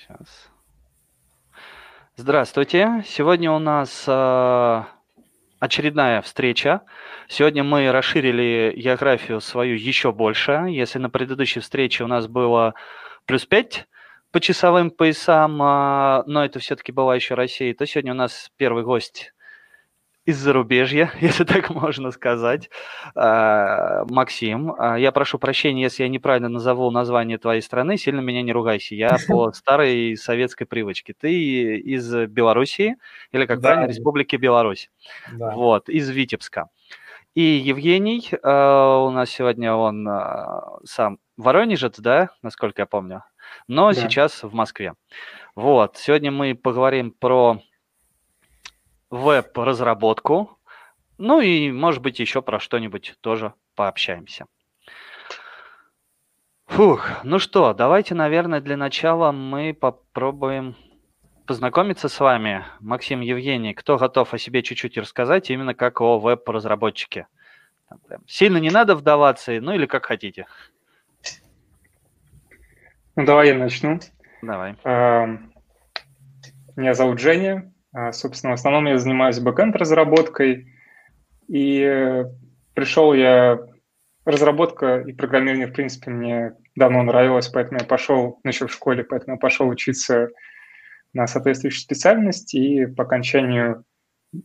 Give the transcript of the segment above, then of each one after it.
Сейчас. Здравствуйте. Сегодня у нас э, очередная встреча. Сегодня мы расширили географию свою еще больше. Если на предыдущей встрече у нас было плюс 5 по часовым поясам, э, но это все-таки была еще Россия, то сегодня у нас первый гость из зарубежья, если так можно сказать. А, Максим, а, я прошу прощения, если я неправильно назову название твоей страны, сильно меня не ругайся. Я по старой советской привычке. Ты из Белоруссии, или как да. правильно, Республики Беларусь. Да. Вот, из Витебска. И Евгений, а, у нас сегодня он сам воронежец, да, насколько я помню, но да. сейчас в Москве. Вот, сегодня мы поговорим про веб-разработку, ну и, может быть, еще про что-нибудь тоже пообщаемся. Фух, ну что, давайте, наверное, для начала мы попробуем познакомиться с вами. Максим, Евгений, кто готов о себе чуть-чуть рассказать, именно как о веб-разработчике? Сильно не надо вдаваться, ну или как хотите. Ну, давай я начну. Давай. Меня зовут Женя, собственно, в основном я занимаюсь бэкэнд разработкой, и пришел я... Разработка и программирование, в принципе, мне давно нравилось, поэтому я пошел, ну, еще в школе, поэтому я пошел учиться на соответствующую специальность, и по окончанию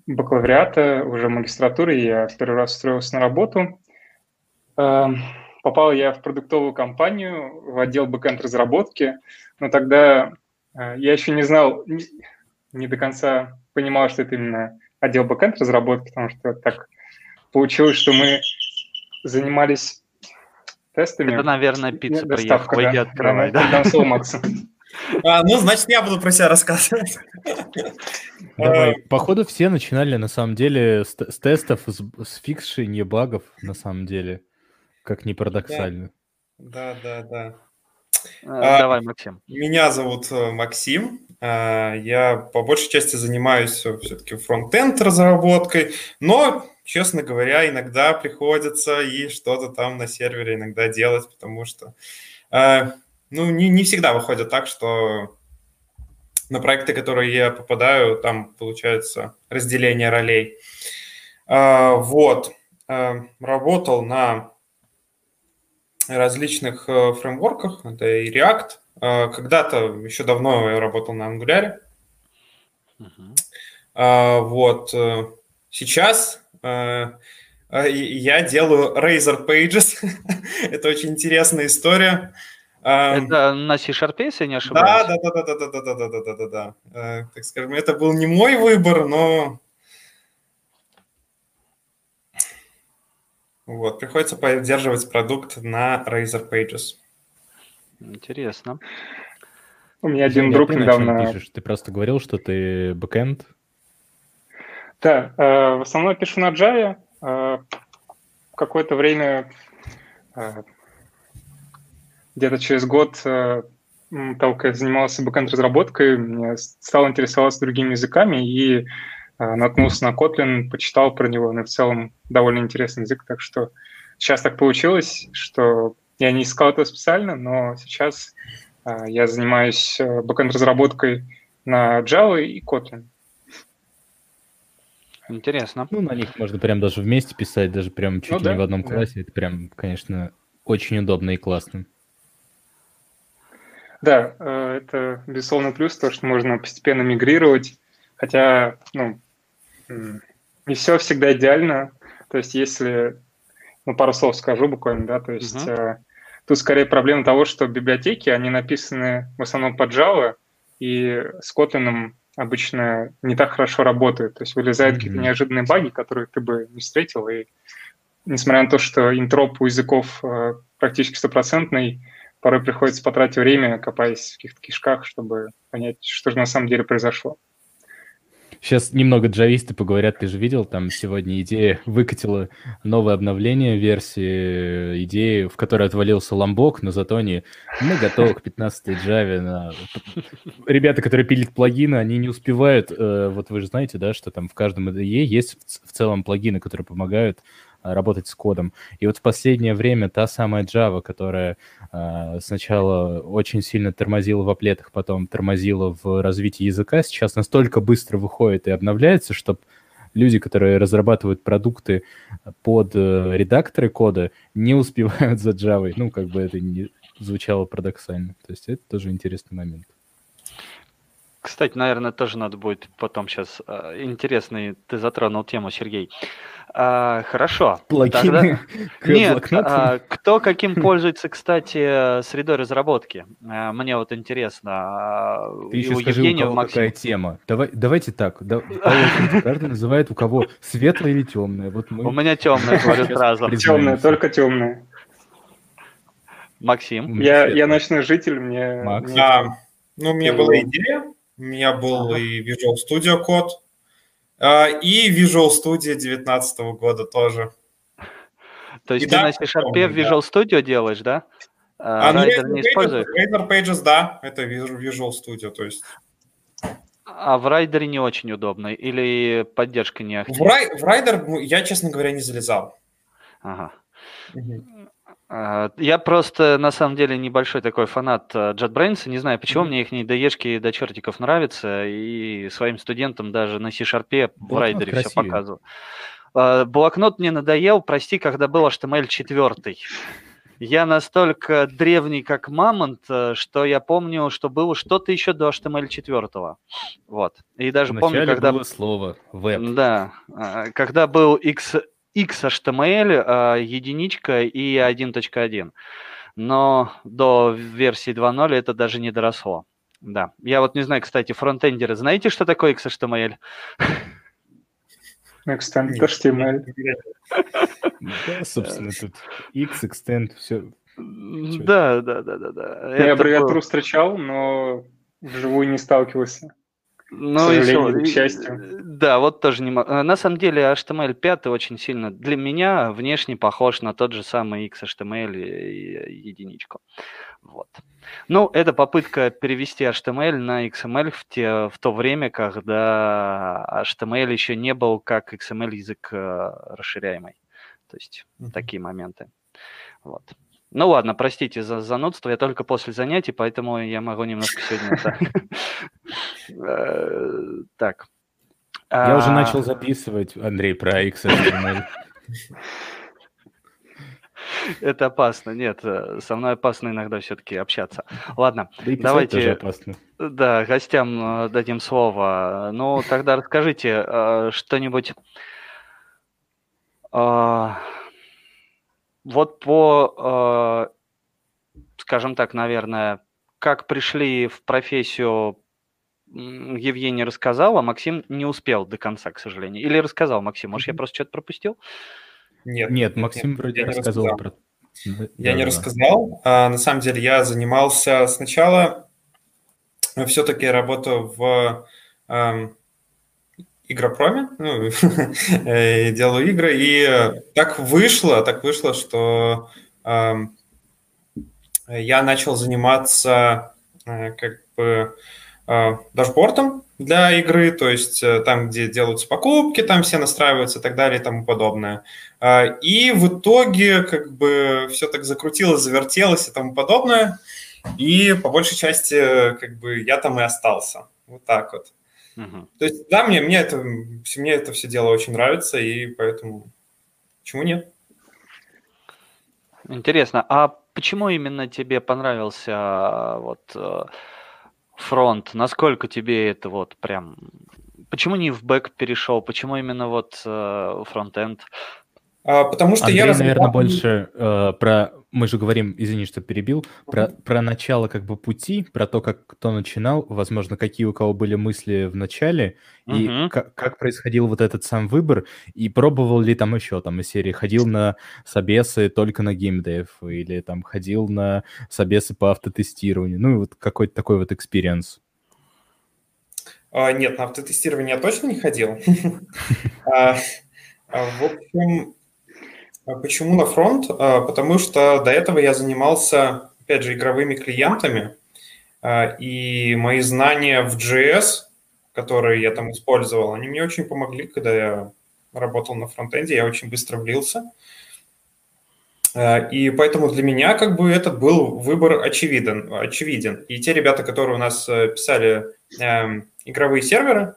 бакалавриата, уже магистратуры, я первый раз устроился на работу. Эм, попал я в продуктовую компанию, в отдел бэкэнд разработки, но тогда э, я еще не знал, не до конца понимал, что это именно отдел бэкэнд разработки, потому что так получилось, что мы занимались тестами. Это, наверное, пицца приехала. Да. открывай, да? да? Максу. А, ну, значит, я буду про себя рассказывать. Давай. А, Походу, все начинали, на самом деле, с, с тестов, с, с фикшения багов, на самом деле. Как ни парадоксально. Да, да, да. А, давай, Максим. Меня зовут э, Максим. А, я по большей части занимаюсь все-таки фронт-энд разработкой, но, честно говоря, иногда приходится и что-то там на сервере иногда делать, потому что а, ну, не, не всегда выходит так, что на проекты, которые я попадаю, там получается разделение ролей. Вот. Работал на различных э, фреймворках, это и React. Э, когда-то, еще давно я работал на Angular. Uh-huh. Вот. Э, сейчас я делаю Razor Pages. это очень интересная история. Это на C-Sharp, если не ошибаюсь? Да, да, да, да, да, да, да, да, да, да, да. Так скажем, это был не мой выбор, но Вот, приходится поддерживать продукт на Razer Pages. Интересно. У меня один друг ты недавно... Пишешь? Ты просто говорил, что ты бэкэнд? Да, э, в основном пишу на Java. Э, какое-то время, э, где-то через год э, того, как я занимался бэкэнд-разработкой, мне стало интересоваться другими языками, и Э, наткнулся на Kotlin, почитал про него, но в целом довольно интересный язык, так что сейчас так получилось, что я не искал это специально, но сейчас э, я занимаюсь э, бэкэнд-разработкой на Java и Kotlin. Интересно. Ну, на них можно прям даже вместе писать, даже прям чуть ну, ли да, не в одном да. классе. Это прям, конечно, очень удобно и классно. Да, это безусловно плюс, то, что можно постепенно мигрировать, хотя, ну, не все всегда идеально. То есть если, ну, пару слов скажу буквально, да, то есть uh-huh. тут скорее проблема того, что библиотеки, они написаны в основном под Java, и с Kotlin обычно не так хорошо работают. То есть вылезают mm-hmm. какие-то неожиданные баги, которые ты бы не встретил, и несмотря на то, что интроп у языков э, практически стопроцентный, порой приходится потратить время, копаясь в каких-то кишках, чтобы понять, что же на самом деле произошло. Сейчас немного джависты поговорят, ты же видел, там сегодня идея выкатила новое обновление версии идеи, в которой отвалился ламбок, но зато они, мы готовы к 15-й Java. На... Ребята, которые пилят плагины, они не успевают, э, вот вы же знаете, да, что там в каждом IDE есть в целом плагины, которые помогают работать с кодом. И вот в последнее время та самая Java, которая э, сначала очень сильно тормозила в аплетах, потом тормозила в развитии языка, сейчас настолько быстро выходит и обновляется, чтобы люди, которые разрабатывают продукты под э, редакторы кода, не успевают за Java. Ну, как бы это не звучало парадоксально. То есть это тоже интересный момент. Кстати, наверное, тоже надо будет потом сейчас... Э, интересный ты затронул тему, Сергей. А, хорошо. Плагины Тогда... Нет, а, кто каким пользуется, кстати, средой разработки? А, мне вот интересно. А, ты еще скажи, Евгения, у кого Максим... какая тема. Давай, давайте так. Да, каждый называет, у кого светлое или темное. Вот мы... У меня темное, говорю сразу. Темное, только темное. Максим. Я, я ночной житель, мне... Макс. А, ну, у меня была идея у меня был ага. и Visual Studio код, а, и Visual Studio 2019 года тоже. То есть и ты да, на C-Sharp Visual Studio делаешь, да? А, а ну, Rider не используешь? Rider Pages, да, это Visual Studio, то есть. А в Райдере не очень удобно или поддержка не активна? В, рай, в Райдер я, честно говоря, не залезал. Ага. Угу. Я просто, на самом деле, небольшой такой фанат э, JetBrains. Не знаю, почему mm-hmm. мне их недоежки до чертиков нравятся. И своим студентам даже на C-Sharp в райдере все показывал. А, блокнот мне надоел, прости, когда был HTML 4. Я настолько древний, как мамонт, э, что я помню, что было что-то еще до HTML 4. Вот. И даже Вначале помню, когда... было слово веб. Да. А, когда был X, XHTML, а, единичка и 1.1. Но до версии 2.0 это даже не доросло. Да. Я вот не знаю, кстати, фронтендеры, знаете, что такое XHTML? Extend HTML. Да, собственно, тут X, extend, все. Да, да, да, да, да. Я аббревиатуру встречал, но вживую не сталкивался. Ну, к сожалению, к счастью. Да, вот тоже не могу. На самом деле HTML 5 очень сильно для меня внешне похож на тот же самый XHTML единичку. Вот. Ну, это попытка перевести HTML на XML в, те, в то время, когда HTML еще не был как XML язык э, расширяемый. То есть mm-hmm. такие моменты. Вот. Ну ладно, простите за занудство, я только после занятий, поэтому я могу немножко сегодня... Э, так. Я уже а, начал записывать, Андрей, про XHTML. Это опасно. Нет, э, со мной опасно иногда все-таки общаться. Ладно, да давайте... Тоже опасно. Да, гостям э, дадим слово. Ну, тогда расскажите что-нибудь вот по, э, скажем так, наверное, как пришли в профессию, Евгений рассказал, а Максим не успел до конца, к сожалению. Или рассказал Максим, может, я просто что-то пропустил? Нет. Нет, Максим нет, вроде рассказал, рассказал про... Я да, не да. рассказал. А, на самом деле я занимался сначала, все-таки работаю в эм, Игропроме, ну, э, делаю игры, и так вышло, так вышло, что э, я начал заниматься э, как бы э, дашбордом для игры, то есть э, там, где делаются покупки, там все настраиваются и так далее и тому подобное. Э, и в итоге как бы все так закрутилось, завертелось и тому подобное, и по большей части как бы я там и остался. Вот так вот. Угу. То есть, да, мне, мне, это, мне это все дело очень нравится, и поэтому почему нет? Интересно, а почему именно тебе понравился вот э, фронт? Насколько тебе это вот прям... Почему не в бэк перешел? Почему именно вот э, фронтенд? А, потому что Андрей, я... наверное, больше э, про... Мы же говорим, извини, что перебил, про, про начало как бы пути, про то, как кто начинал, возможно, какие у кого были мысли в начале, uh-huh. и как, как происходил вот этот сам выбор, и пробовал ли там еще, там, из серии, ходил на собесы только на gamedev, или там ходил на собесы по автотестированию, ну, и вот какой-то такой вот experience. А, нет, на автотестирование я точно не ходил. А, в общем, почему на фронт? А, потому что до этого я занимался, опять же, игровыми клиентами, а, и мои знания в JS, которые я там использовал, они мне очень помогли, когда я работал на фронтенде, я очень быстро влился. И поэтому для меня как бы этот был выбор очевиден. очевиден. И те ребята, которые у нас э, писали э, игровые серверы,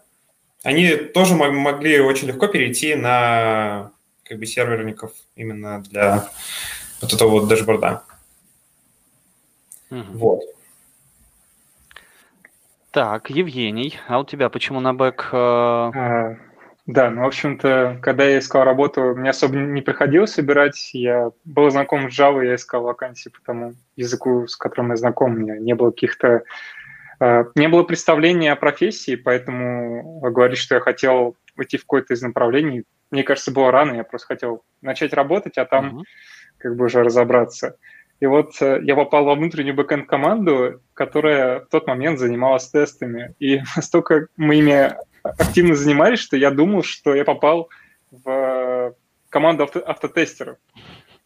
они тоже могли очень легко перейти на как бы серверников именно для вот этого вот дашборда. Угу. Вот. Так, Евгений, а у тебя почему на бэк? Э... А, да, ну, в общем-то, когда я искал работу, мне особо не приходилось собирать. Я был знаком с Java, я искал вакансии по тому языку, с которым я знаком. У меня не было каких-то... Э, не было представления о профессии, поэтому говорить, что я хотел уйти в какое-то из направлений, мне кажется, было рано. Я просто хотел начать работать, а там uh-huh. как бы уже разобраться. И вот э, я попал во внутреннюю бэкэнд-команду, которая в тот момент занималась тестами. И настолько мы ими активно занимались, что я думал, что я попал в команду авто автотестеров.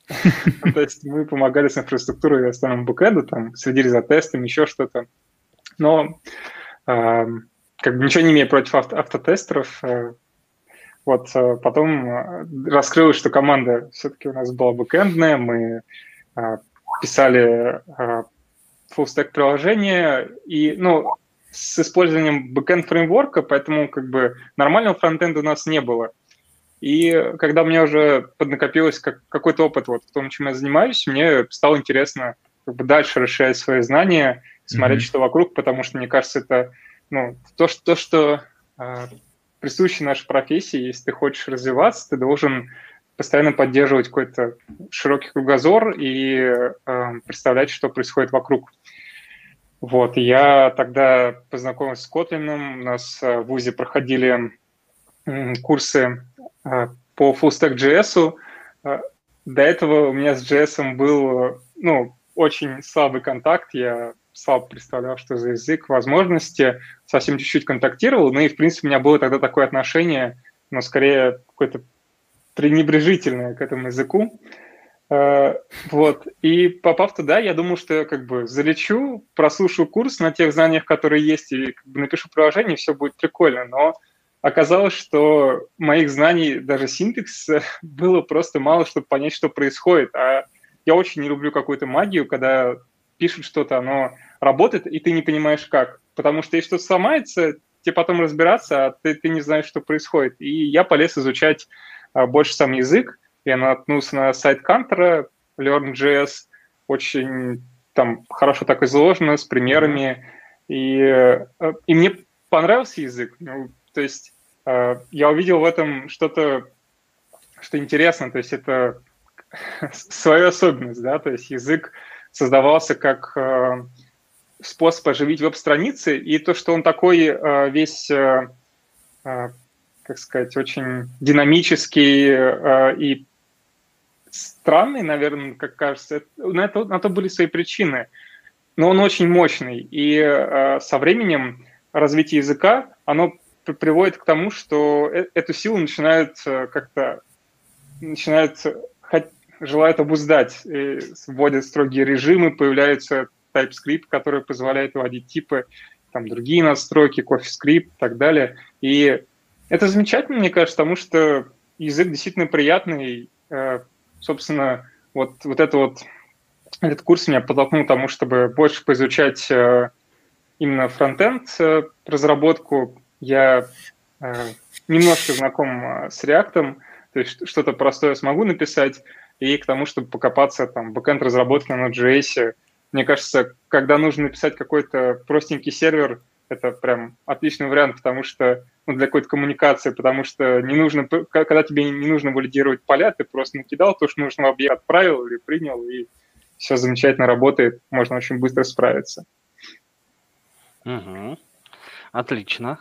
То есть мы помогали с инфраструктурой остальному бэкэнду, там, следили за тестами, еще что-то. Но как бы ничего не имея против автотестеров, э, вот э, потом раскрылось, что команда все-таки у нас была бэкэндная, мы писали full stack приложение, и, ну, с использованием backend фреймворка, поэтому как бы нормального фронтенда у нас не было. И когда у меня уже поднакопилось как, какой-то опыт вот в том, чем я занимаюсь, мне стало интересно как бы дальше расширять свои знания, смотреть, mm-hmm. что вокруг, потому что, мне кажется, это ну, то, что, то, что э, присуще нашей профессии. Если ты хочешь развиваться, ты должен постоянно поддерживать какой-то широкий кругозор и э, представлять, что происходит вокруг. Вот, я тогда познакомился с Kotlin, у нас э, в ВУЗе проходили курсы э, по FullStack.js. Э, до этого у меня с JS был ну, очень слабый контакт, я слабо представлял, что за язык, возможности, совсем чуть-чуть контактировал, ну и, в принципе, у меня было тогда такое отношение, но скорее какое-то пренебрежительное к этому языку. Э, вот. И попав туда, я думал, что я как бы залечу, прослушаю курс на тех знаниях, которые есть, и как бы напишу приложение, и все будет прикольно. Но оказалось, что моих знаний, даже синтекс, было просто мало, чтобы понять, что происходит. А я очень не люблю какую-то магию, когда пишут что-то, оно работает, и ты не понимаешь как. Потому что если что-то сломается, тебе потом разбираться, а ты, ты не знаешь, что происходит. И я полез изучать а, больше сам язык, я наткнулся на сайт Кантера, Learn.js, очень там хорошо так изложено, с примерами, и, э, и мне понравился язык. Ну, то есть э, я увидел в этом что-то, что интересно, то есть это свою особенность, да, то есть язык создавался как э, способ оживить веб-страницы, и то, что он такой весь как сказать, очень динамический и странный, наверное, как кажется. На, это, на то были свои причины. Но он очень мощный. И э, со временем развитие языка, оно приводит к тому, что э эту силу начинают э, как-то начинают желают обуздать, и вводят строгие режимы, появляются TypeScript, который позволяет вводить типы, там другие настройки, CoffeeScript и так далее. И это замечательно, мне кажется, потому что язык действительно приятный, э, собственно, вот, вот это вот, этот курс меня подтолкнул к тому, чтобы больше поизучать э, именно фронтенд э, разработку. Я э, немножко знаком э, с React, то есть что-то простое смогу написать, и к тому, чтобы покопаться там бэкенд разработки на Node.js. Мне кажется, когда нужно написать какой-то простенький сервер, это прям отличный вариант, потому что ну, для какой-то коммуникации, потому что не нужно, когда тебе не нужно валидировать поля, ты просто накидал то, что нужно в объект, отправил или принял, и все замечательно работает, можно очень быстро справиться. Угу. Отлично.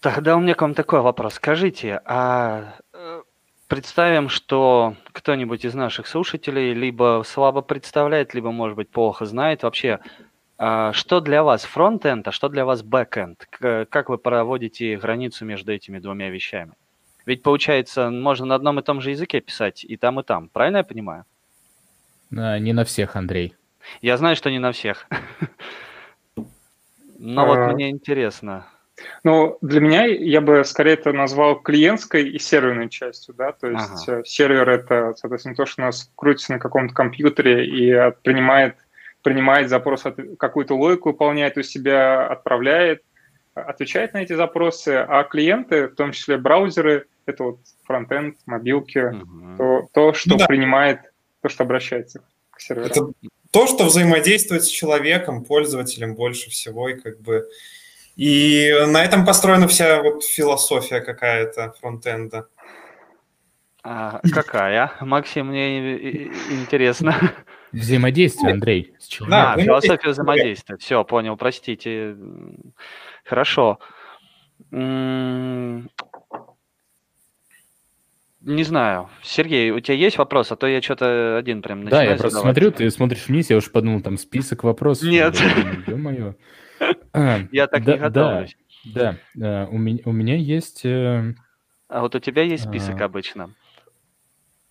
Тогда у меня к вам такой вопрос. Скажите, а представим, что кто-нибудь из наших слушателей либо слабо представляет, либо, может быть, плохо знает вообще, а что для вас фронтенд, а что для вас бэкенд? Как вы проводите границу между этими двумя вещами? Ведь получается, можно на одном и том же языке писать и там, и там. Правильно я понимаю? Не на всех, Андрей. Я знаю, что не на всех. Но вот а. мне интересно. Ну, для меня я бы скорее это назвал клиентской и серверной частью, да, то есть ага. Э, сервер — это, соответственно, то, что у нас крутится на каком-то компьютере и принимает, принимает запрос, какую-то логику выполняет у себя, отправляет, отвечает на эти запросы, а клиенты, в том числе браузеры, это вот фронтенд, мобилки, угу. то, то, что ну, да. принимает, то, что обращается к серверу. Это то, что взаимодействует с человеком, пользователем больше всего, и как бы и на этом построена вся вот философия какая-то фронтенда. А, какая? Максим, мне интересно. Взаимодействие, Андрей, с человеком. Да, а, философия взаимодействия. Все, понял, простите. Хорошо. Не знаю. Сергей, у тебя есть вопрос? А то я что-то один прям начинаю Да, я просто смотрю, ты смотришь вниз, я уж подумал, там список вопросов. Нет. Ё-моё. Я так не готовлюсь. Да, да. У меня, есть... Э, а вот у тебя есть список а. обычно?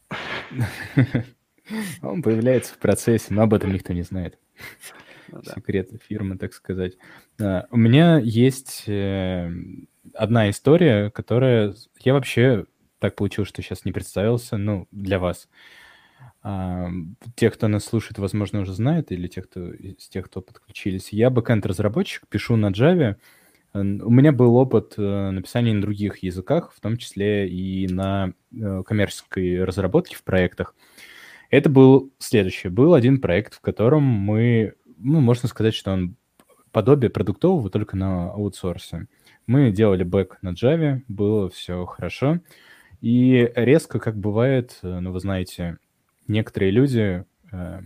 Он появляется в процессе, но об этом никто не знает. Ну, да. Секреты фирмы, так сказать. А, у меня есть э, одна история, которая... Я вообще так получилось, что сейчас не представился, ну, для вас. А, те, кто нас слушает, возможно, уже знают, или те, кто из тех, кто подключились. Я бэкэнд-разработчик, пишу на Java. У меня был опыт э, написания на других языках, в том числе и на э, коммерческой разработке в проектах. Это был следующее. Был один проект, в котором мы, ну, можно сказать, что он подобие продуктового, только на аутсорсе. Мы делали бэк на Java, было все хорошо. И резко, как бывает, э, ну, вы знаете, некоторые люди э,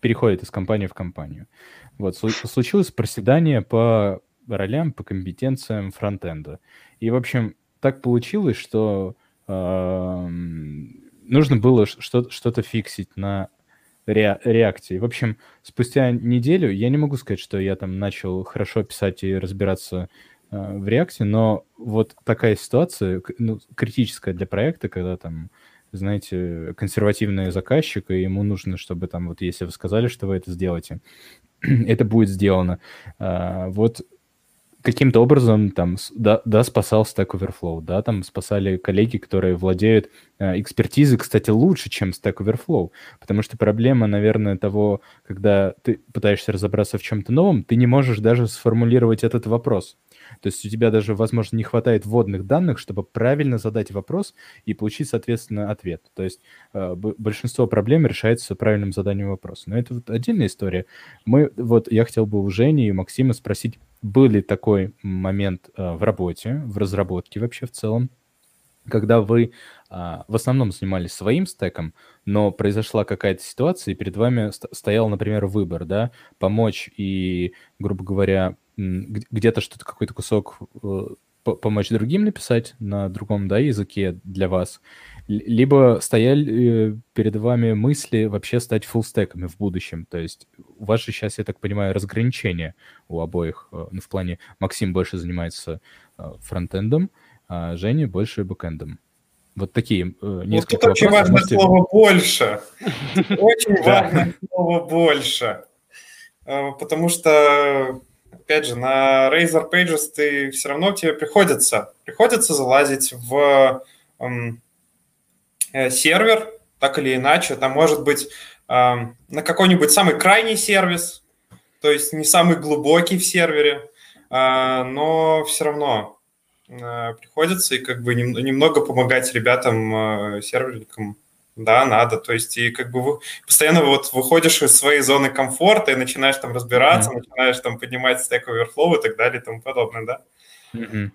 переходят из компании в компанию. Вот, случилось проседание по ролям, по компетенциям фронтенда. И, в общем, так получилось, что э, нужно было что-то фиксить на ре реакции. В общем, спустя неделю, я не могу сказать, что я там начал хорошо писать и разбираться э, в реакции, но вот такая ситуация, ну, критическая для проекта, когда там знаете, консервативный заказчик, и ему нужно, чтобы там, вот если вы сказали, что вы это сделаете, это будет сделано. А, вот каким-то образом там, да, да, спасал Stack Overflow, да, там спасали коллеги, которые владеют э, экспертизой, кстати, лучше, чем Stack Overflow, потому что проблема, наверное, того, когда ты пытаешься разобраться в чем-то новом, ты не можешь даже сформулировать этот вопрос. То есть у тебя даже, возможно, не хватает вводных данных, чтобы правильно задать вопрос и получить, соответственно, ответ. То есть э, большинство проблем решается правильным заданием вопроса. Но это вот отдельная история. Мы, вот я хотел бы у Жени и Максима спросить, был ли такой момент э, в работе, в разработке вообще в целом, когда вы а, в основном занимались своим стеком, но произошла какая-то ситуация, и перед вами стоял, например, выбор, да, помочь и, грубо говоря, где-то что-то, какой-то кусок э, помочь другим написать на другом да, языке для вас, либо стояли э, перед вами мысли вообще стать фуллстеками в будущем. То есть у вас же сейчас, я так понимаю, разграничение у обоих. Э, ну, в плане Максим больше занимается фронтендом, а Женя больше бэкэндом. Вот такие несколько вот тут вопросов. очень важное слово «больше». Очень важное слово «больше». Потому что опять же, на Razer Pages ты все равно тебе приходится, приходится залазить в эм, э, сервер, так или иначе. Там может быть э, на какой-нибудь самый крайний сервис, то есть не самый глубокий в сервере, э, но все равно э, приходится и как бы нем, немного помогать ребятам, э, серверникам да, надо. То есть, и как бы постоянно вот выходишь из своей зоны комфорта и начинаешь там разбираться, mm-hmm. начинаешь там поднимать Stack Overflow и так далее и тому подобное, да? Mm-hmm.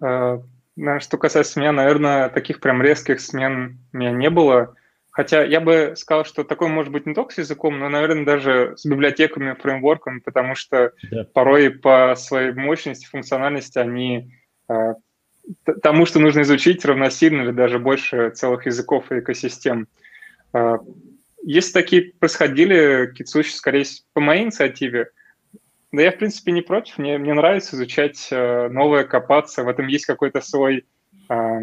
Uh, что касается меня, наверное, таких прям резких смен у меня не было. Хотя я бы сказал, что такое может быть не только с языком, но, наверное, даже с библиотеками, фреймворками, потому что yeah. порой по своей мощности, функциональности они uh, тому, что нужно изучить, равносильно или даже больше целых языков и экосистем. А, если такие происходили, какие-то случаи, скорее по моей инициативе, да я, в принципе, не против. Мне, мне нравится изучать э, новое, копаться. В этом есть какой-то свой, э,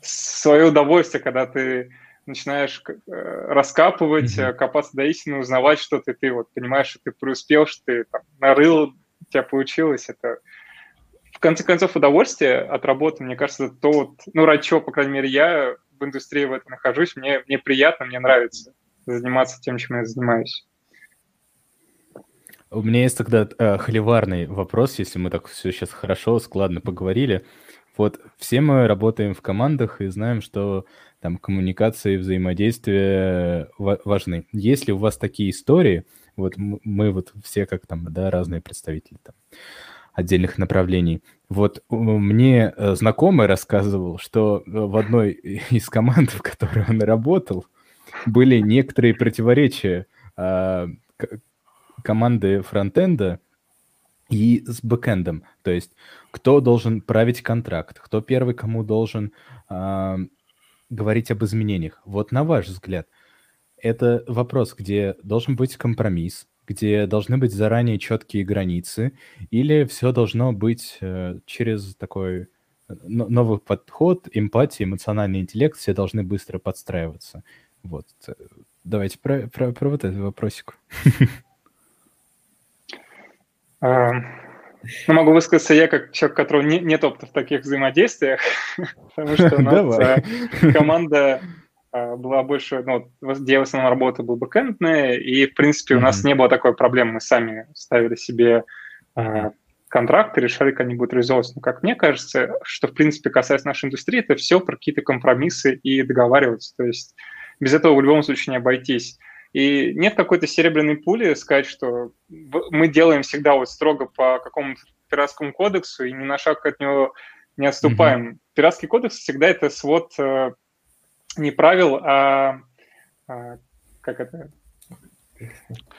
свое удовольствие, когда ты начинаешь э, раскапывать, mm-hmm. копаться до истины, узнавать что-то, ты вот понимаешь, что ты преуспел, что ты там, нарыл тебя получилось. Это в конце концов удовольствие от работы, мне кажется, то вот, ну, ради чего, по крайней мере, я в индустрии в этом нахожусь, мне, мне приятно, мне нравится заниматься тем, чем я занимаюсь. У меня есть тогда э, холиварный вопрос, если мы так все сейчас хорошо, складно поговорили. Вот все мы работаем в командах и знаем, что там коммуникации, взаимодействие важны. Есть ли у вас такие истории, вот мы вот все как там, да, разные представители там отдельных направлений. Вот мне э, знакомый рассказывал, что э, в одной из команд, в которой он работал, были некоторые противоречия а, команды фронтенда и с бэкэндом. То есть кто должен править контракт, кто первый кому должен э, говорить об изменениях. Вот на ваш взгляд, это вопрос, где должен быть компромисс, где должны быть заранее четкие границы, или все должно быть э, через такой э, новый подход, эмпатия, эмоциональный интеллект, все должны быстро подстраиваться. Вот. Э, давайте про, про, про вот этот вопросик. Ну, могу высказаться я, как человек, у которого не, нет опыта в таких взаимодействиях, потому что у нас команда была больше, ну, где в основном работа был бэкэндная, и, в принципе, у нас не было такой проблемы, мы сами ставили себе э, контракты, решали, как они будут реализовываться. Но, как мне кажется, что, в принципе, касаясь нашей индустрии, это все про какие-то компромиссы и договариваться. То есть без этого в любом случае не обойтись. И нет какой-то серебряной пули сказать, что мы делаем всегда вот строго по какому-то пиратскому кодексу и ни на шаг от него не отступаем. Mm-hmm. Пиратский кодекс всегда это свод э, не правил, а, а как это?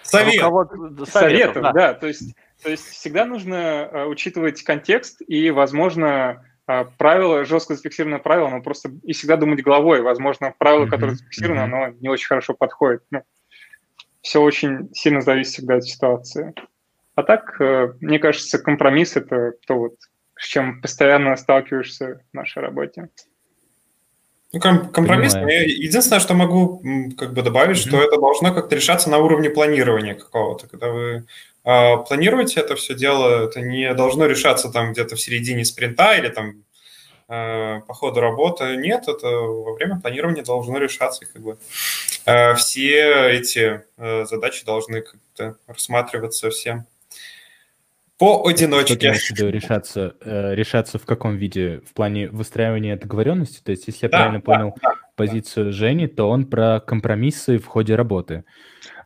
Совет. Советов, Советов да. да. То есть, то есть всегда нужно э, учитывать контекст и, возможно, э, правило, жестко зафиксированное правило, но просто и всегда думать головой. Возможно, правило, mm-hmm. которое зафиксировано, mm-hmm. оно не очень хорошо подходит. Ну, все очень сильно зависит всегда от ситуации. А так, э, мне кажется, компромисс – это то, вот, с чем постоянно сталкиваешься в нашей работе. Ну, компромисс. Понимаю. Единственное, что могу как бы добавить, mm-hmm. что это должно как-то решаться на уровне планирования какого-то. Когда вы э, планируете это все дело, это не должно решаться там где-то в середине спринта или там Э, по ходу работы. Нет, это во время планирования должно решаться. Как бы. Э, все эти э, задачи должны как-то рассматриваться всем поодиночке. Что решаться, решаться в каком виде? В плане выстраивания договоренности? То есть, если я да, правильно да, понял да, позицию да. Жени, то он про компромиссы в ходе работы.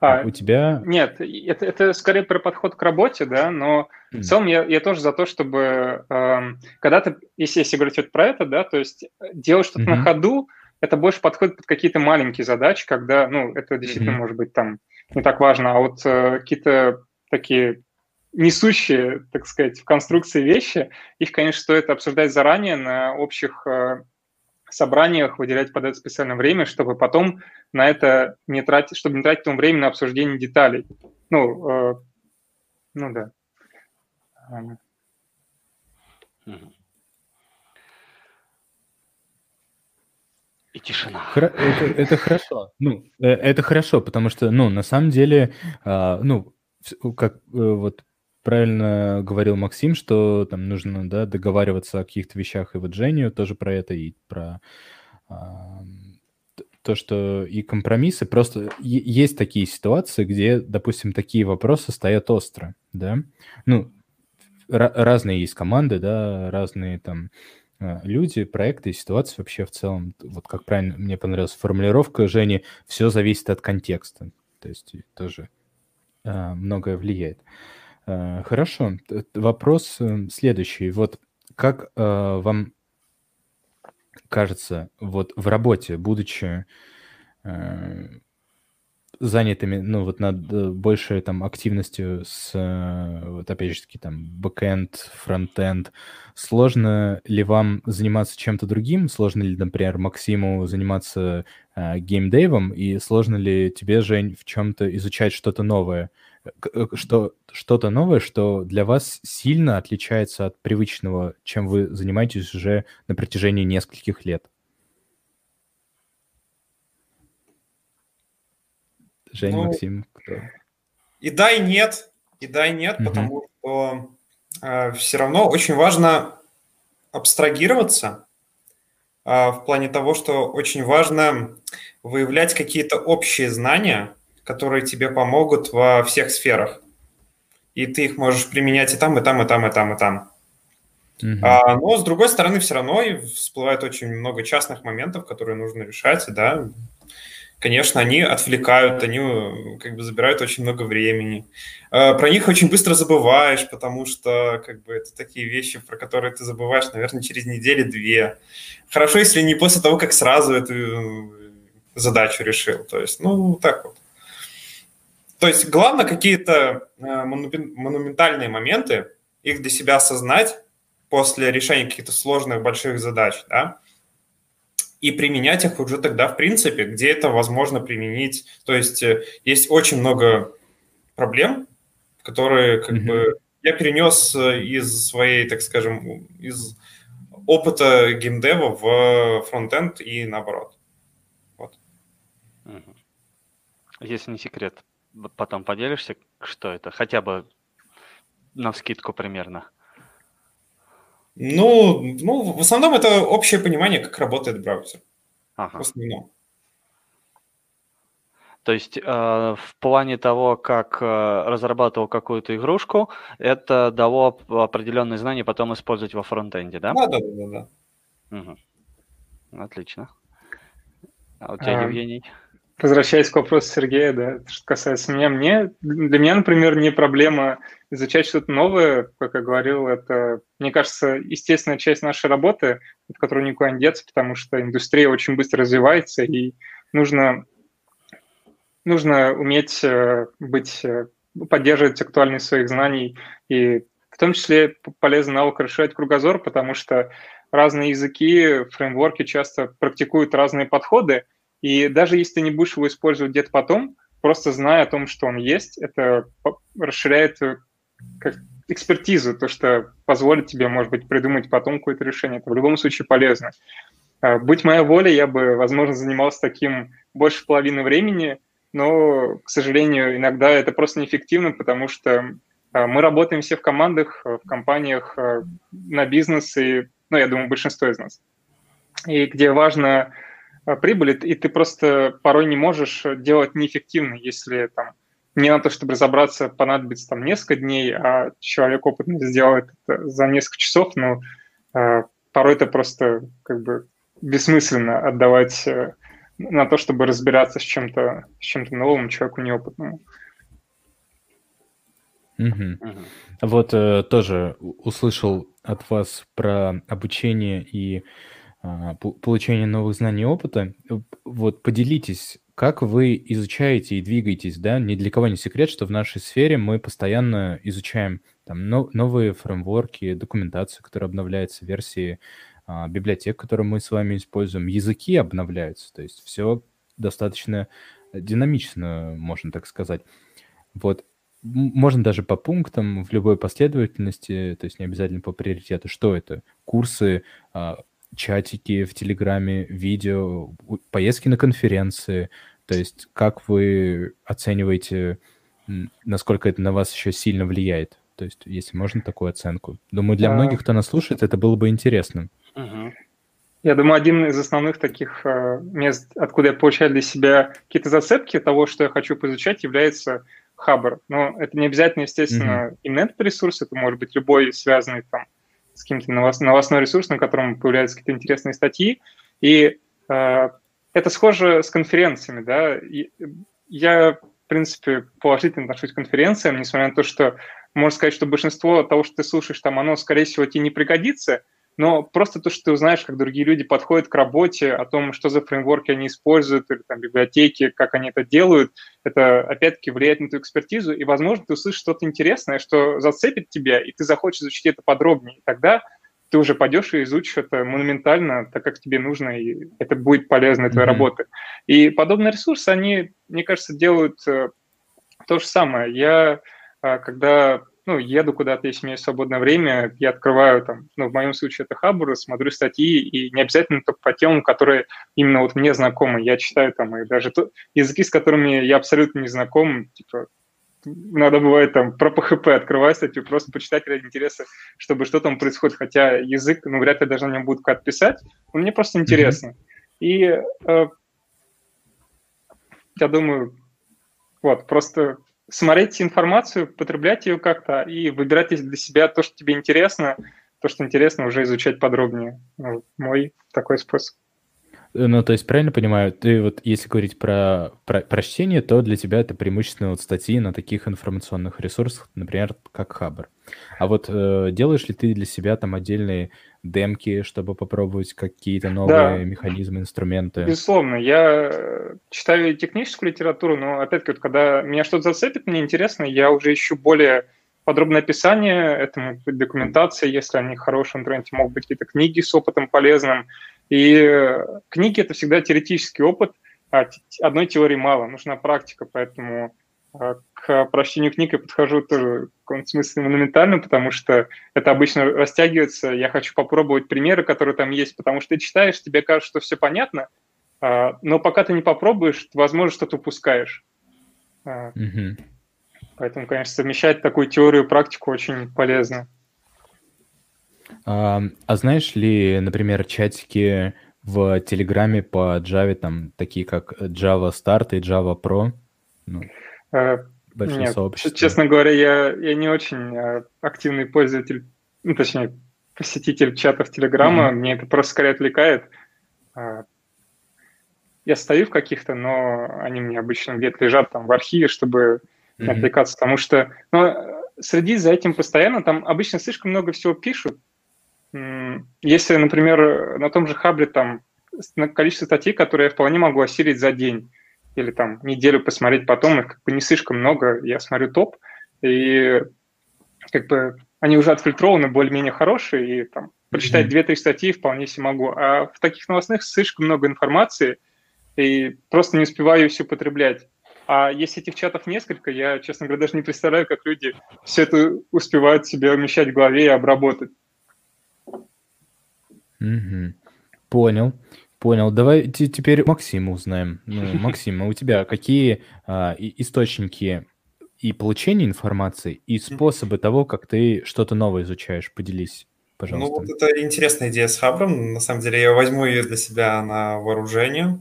А, у тебя... Нет, это, это скорее про подход к работе, да, но mm. в целом я, я тоже за то, чтобы э, когда ты, если, если говорить вот про это, да, то есть делать что-то mm-hmm. на ходу, это больше подходит под какие-то маленькие задачи, когда, ну, это действительно mm-hmm. может быть там не так важно, а вот э, какие-то такие несущие, так сказать, в конструкции вещи, их, конечно, стоит обсуждать заранее на общих э, собраниях выделять под это специальное время, чтобы потом на это не тратить, чтобы не тратить там время на обсуждение деталей. Ну, э, ну да. И тишина. это, это хорошо. Ну, э, это хорошо, потому что, ну, на самом деле, э, ну, как э, вот правильно говорил Максим, что там нужно да, договариваться о каких-то вещах, и вот Женю тоже про это, и про а, то, что и компромиссы. Просто есть такие ситуации, где, допустим, такие вопросы стоят остро, да. Ну, разные есть команды, да, разные там а, люди, проекты, ситуации вообще в целом. Вот как правильно мне понравилась формулировка Жени, все зависит от контекста. То есть тоже а, многое влияет. Э, хорошо. Вопрос э, следующий. Вот как э, вам кажется, вот в работе, будучи занятыми, ну, вот над большей там активностью с, вот опять же таки, там, бэкэнд, фронтенд, сложно ли вам заниматься чем-то другим? Сложно ли, например, Максиму заниматься э, геймдевом? И сложно ли тебе, Жень, в чем-то изучать что-то новое? Э, что, что-то новое, что для вас сильно отличается от привычного, чем вы занимаетесь уже на протяжении нескольких лет? Жень, ну, Максим, кто? И да, и нет. И да, и нет, mm-hmm. потому что э, все равно очень важно абстрагироваться э, в плане того, что очень важно выявлять какие-то общие знания, которые тебе помогут во всех сферах. И ты их можешь применять и там, и там, и там, и там, и там. Uh-huh. А, но, с другой стороны, все равно всплывает очень много частных моментов, которые нужно решать, да. Конечно, они отвлекают, они как бы забирают очень много времени. А, про них очень быстро забываешь, потому что как бы это такие вещи, про которые ты забываешь, наверное, через неделю-две. Хорошо, если не после того, как сразу эту задачу решил. То есть, ну, так вот. То есть, главное, какие-то э, монументальные моменты, их для себя осознать после решения каких-то сложных больших задач, да, и применять их уже тогда, в принципе, где это возможно применить. То есть, э, есть очень много проблем, которые как mm-hmm. бы я перенес э, из своей, так скажем, из опыта геймдева в фронтенд и наоборот. Если не секрет, потом поделишься, что это? Хотя бы на скидку примерно. Ну, ну, в основном это общее понимание, как работает браузер. Ага. В основном. То есть э, в плане того, как э, разрабатывал какую-то игрушку, это дало определенные знания потом использовать во фронтенде, да? Да, да, да, да. Угу. Отлично. А у тебя, а, Евгений? Возвращаясь к вопросу Сергея, да, что касается меня, мне, для меня, например, не проблема изучать что-то новое, как я говорил, это, мне кажется, естественная часть нашей работы, от которой никуда не деться, потому что индустрия очень быстро развивается, и нужно, нужно уметь э, быть, э, поддерживать актуальность своих знаний, и в том числе полезно навык расширять кругозор, потому что разные языки, фреймворки часто практикуют разные подходы, и даже если ты не будешь его использовать где-то потом, просто зная о том, что он есть, это расширяет э, как экспертизу, то, что позволит тебе, может быть, придумать потом какое-то решение. Это в любом случае полезно. А, будь моя воля, я бы, возможно, занимался таким больше половины времени, но, к сожалению, иногда это просто неэффективно, потому что а, мы работаем все в командах, в компаниях, а, на бизнес, и, ну, я думаю, большинство из нас. И где важно прибыли, и ты просто порой не можешь делать неэффективно, если там не на то, чтобы разобраться, понадобится там несколько дней, а человек опытно сделает это за несколько часов, но э, порой это просто как бы бессмысленно отдавать э, на то, чтобы разбираться с чем-то с чем-то новым человеку неопытному. Угу. Угу. Вот э, тоже услышал от вас про обучение и а, получения новых знаний и опыта. Вот поделитесь, как вы изучаете и двигаетесь, да? Ни для кого не секрет, что в нашей сфере мы постоянно изучаем там но, новые фреймворки, документацию, которая обновляется, версии а, библиотек, которые мы с вами используем, языки обновляются, то есть все достаточно динамично, можно так сказать. Вот можно даже по пунктам в любой последовательности, то есть не обязательно по приоритету. Что это? Курсы, а, чатики в Телеграме, видео, поездки на конференции. То есть как вы оцениваете, насколько это на вас еще сильно влияет? То есть, если можно такую оценку. Думаю, для многих, кто нас слушает, это было бы интересно. Я думаю, один из основных таких э, мест, откуда я получаю для себя какие-то зацепки того, что я хочу поизучать, является Хабр. Но это не обязательно, естественно, mm-hmm. именно этот ресурс, это может быть любой связанный там с каким-то новостной ресурс, на котором появляются какие-то интересные статьи. И э, это схоже с конференциями, да. И я, в принципе, положительно отношусь к конференциям, несмотря на то, что можно сказать, что большинство того, что ты слушаешь там, оно, скорее всего, тебе не пригодится – но просто то, что ты узнаешь, как другие люди подходят к работе, о том, что за фреймворки они используют, или там библиотеки, как они это делают, это опять-таки влияет на твою экспертизу, и, возможно, ты услышишь что-то интересное, что зацепит тебя, и ты захочешь изучить это подробнее. И тогда ты уже пойдешь и изучишь это монументально, так как тебе нужно, и это будет полезно твоей mm-hmm. работы. И подобные ресурсы, они, мне кажется, делают э, то же самое. Я, э, когда ну, еду куда-то, если у меня есть свободное время, я открываю там, ну, в моем случае это Хабр, смотрю статьи, и не обязательно только по темам, которые именно вот мне знакомы. Я читаю там и даже то, языки, с которыми я абсолютно не знаком, типа иногда бывает там про PHP открываю статью, просто почитать ради интереса, чтобы что там происходит, хотя язык, ну, вряд ли даже на нем будут как писать, но мне просто интересно. Mm-hmm. И э, я думаю, вот, просто смотреть информацию, потреблять ее как-то и выбирать для себя то, что тебе интересно, то, что интересно, уже изучать подробнее. Ну, мой такой способ. Ну, то есть, правильно понимаю, ты вот, если говорить про, про, про чтение, то для тебя это преимущественно вот статьи на таких информационных ресурсах, например, как Хабр. А вот э, делаешь ли ты для себя там отдельные демки, чтобы попробовать какие-то новые да. механизмы, инструменты? Безусловно. Я читаю техническую литературу, но, опять-таки, вот, когда меня что-то зацепит, мне интересно, я уже ищу более подробное описание, это может быть документация, если они хорошие в интернете, могут быть какие-то книги с опытом полезным, и э, книги – это всегда теоретический опыт, а одной теории мало, нужна практика, поэтому э, к прочтению книг я подхожу тоже в каком-то смысле монументально, потому что это обычно растягивается. Я хочу попробовать примеры, которые там есть, потому что ты читаешь, тебе кажется, что все понятно, а, но пока ты не попробуешь, возможно, что-то упускаешь. Mm-hmm. Поэтому, конечно, совмещать такую теорию и практику очень полезно. А, а знаешь ли, например, чатики в Телеграме по Java, там, такие как Java Start и Java Pro? Ну, а, большое нет, сообщество. Честно говоря, я, я не очень а, активный пользователь, ну, точнее, посетитель чатов Телеграма. Mm-hmm. Мне это просто скорее отвлекает. А, я стою в каких-то, но они мне обычно где-то лежат там в архиве, чтобы mm-hmm. отвлекаться, потому что ну, следить за этим постоянно, там обычно слишком много всего пишут, если, например, на том же Хабре там количество статей, которые я вполне могу осилить за день или там неделю посмотреть потом, их как бы не слишком много, я смотрю топ, и как бы они уже отфильтрованы, более-менее хорошие, и там прочитать mm-hmm. 2-3 статьи вполне себе могу. А в таких новостных слишком много информации, и просто не успеваю ее все потреблять. А если этих чатов несколько, я, честно говоря, даже не представляю, как люди все это успевают себе умещать в голове и обработать. Угу. Понял. Понял. Давай теперь Максима узнаем. Ну, Максим, а у тебя какие а, источники и получения информации, и способы того, как ты что-то новое изучаешь? Поделись, пожалуйста. Ну, вот это интересная идея с Хабром. На самом деле, я возьму ее для себя на вооружение.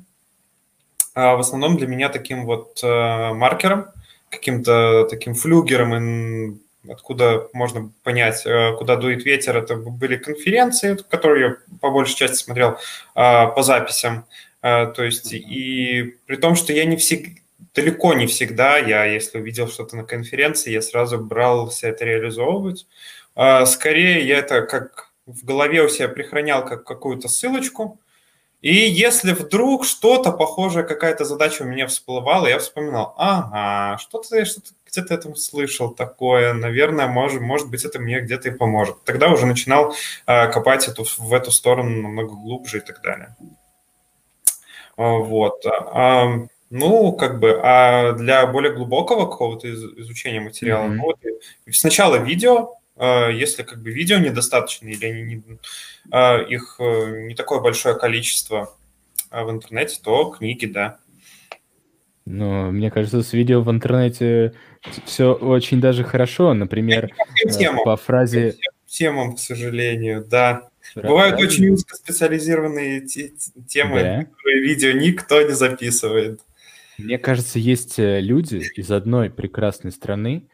А в основном для меня таким вот э, маркером, каким-то таким флюгером откуда можно понять, э, куда дует ветер, это были конференции, которые я по большей части смотрел а, по записям. А, то есть, и при том, что я не всегда, далеко не всегда, я, если увидел что-то на конференции, я сразу брался это реализовывать. А, скорее, я это как в голове у себя прихранял как какую-то ссылочку, и если вдруг что-то похожее, какая-то задача у меня всплывала, я вспоминал, ага, что-то я что-то где-то этом слышал такое, наверное, может, может быть, это мне где-то и поможет. Тогда уже начинал э, копать эту, в эту сторону намного глубже и так далее. Вот. А, ну, как бы, а для более глубокого какого-то изучения материала, mm-hmm. ну, вот, сначала видео, если как бы видео недостаточно или они не, а, их э, не такое большое количество а, в интернете, то книги, да. Ну, мне кажется, с видео в интернете все очень даже хорошо. Например, темам, э, по фразе... Темам, к сожалению, да. Фраза... Бывают очень узкоспециализированные темы, да? которые видео никто не записывает. Мне кажется, есть э, люди из одной прекрасной страны,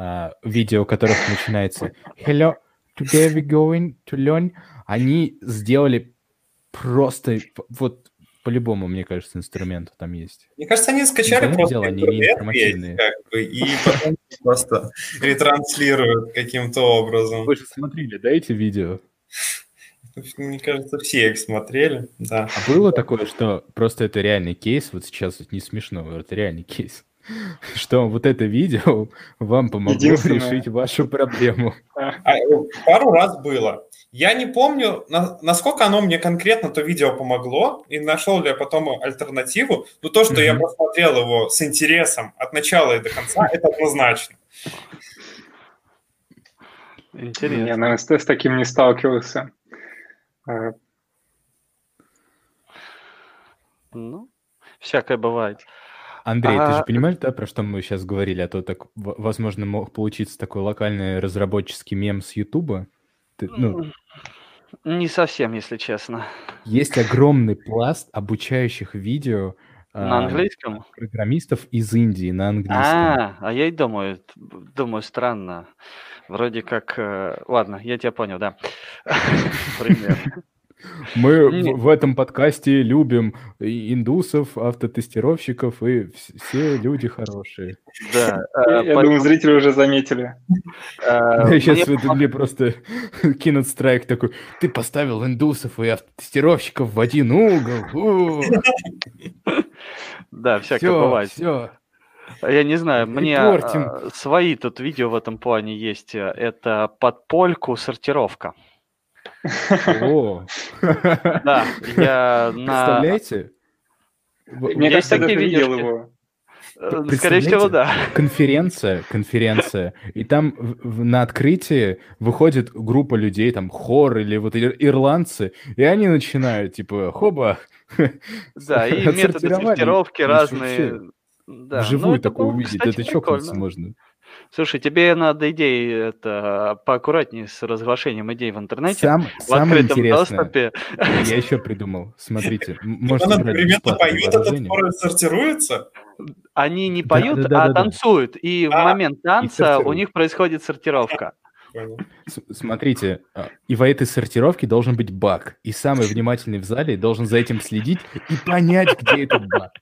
а, видео которых начинается «Hello, today we're going to learn». Они сделали просто вот по-любому, мне кажется, инструментов там есть. Мне кажется, они скачали просто дело, они не информативные. Как бы, и потом просто ретранслируют каким-то образом. Вы же смотрели, да, эти видео? Мне кажется, все их смотрели, да. А было такое, что просто это реальный кейс, вот сейчас не смешно, это реальный кейс, что вот это видео вам помогло решить вашу проблему. А, пару раз было. Я не помню, на, насколько оно мне конкретно то видео помогло, и нашел ли я потом альтернативу. Но то, что mm-hmm. я просмотрел его с интересом от начала и до конца, это однозначно. Интересно. Я, наверное, с, с таким не сталкивался. А. Ну, всякое бывает. Андрей, ты А, же понимаешь, да, про что мы сейчас говорили? А то так, возможно, мог получиться такой локальный разработческий мем с Ютуба. Ты- ну, Не совсем, если честно. есть огромный пласт обучающих видео На а, английском? программистов из Индии на английском. А, а я и думаю, думаю, странно. Вроде как... э, Ладно, я тебя понял, да. Примерно. Мы в, этом подкасте любим индусов, автотестировщиков, и вс- все люди хорошие. Да. Я э, думаю, зрители уже заметили. э, Сейчас мне мне просто кинут страйк такой, ты поставил индусов и автотестировщиков в один угол. Да, всякое бывает. все. Я не знаю, мне э, свои тут видео в этом плане есть. э, Это под польку сортировка. О, Да, я на... представляете? Мне кажется, я видел его. э, Скорее всего, да. конференция, конференция, и там в- в- на открытии выходит группа людей, там хор или вот ир- ирландцы, и они начинают, типа, хоба, Да, и методы Ну, разные. Да, ну, Вживую это такое увидеть, кстати, это чокнуться прикольно. можно. Слушай, тебе надо идеи это поаккуратнее с разглашением идей в интернете. Сам, в самое открытом интересное, доступе. я еще придумал, смотрите, м- Он можете брать одновременно бесплатное поет, этот выражение. хор сортируется. Они не поют, да, да, а да, танцуют. И в А, момент танца у них происходит сортировка. Смотрите, а, и в этой сортировке должен быть баг. И самый внимательный в зале должен за этим следить и понять, где этот баг.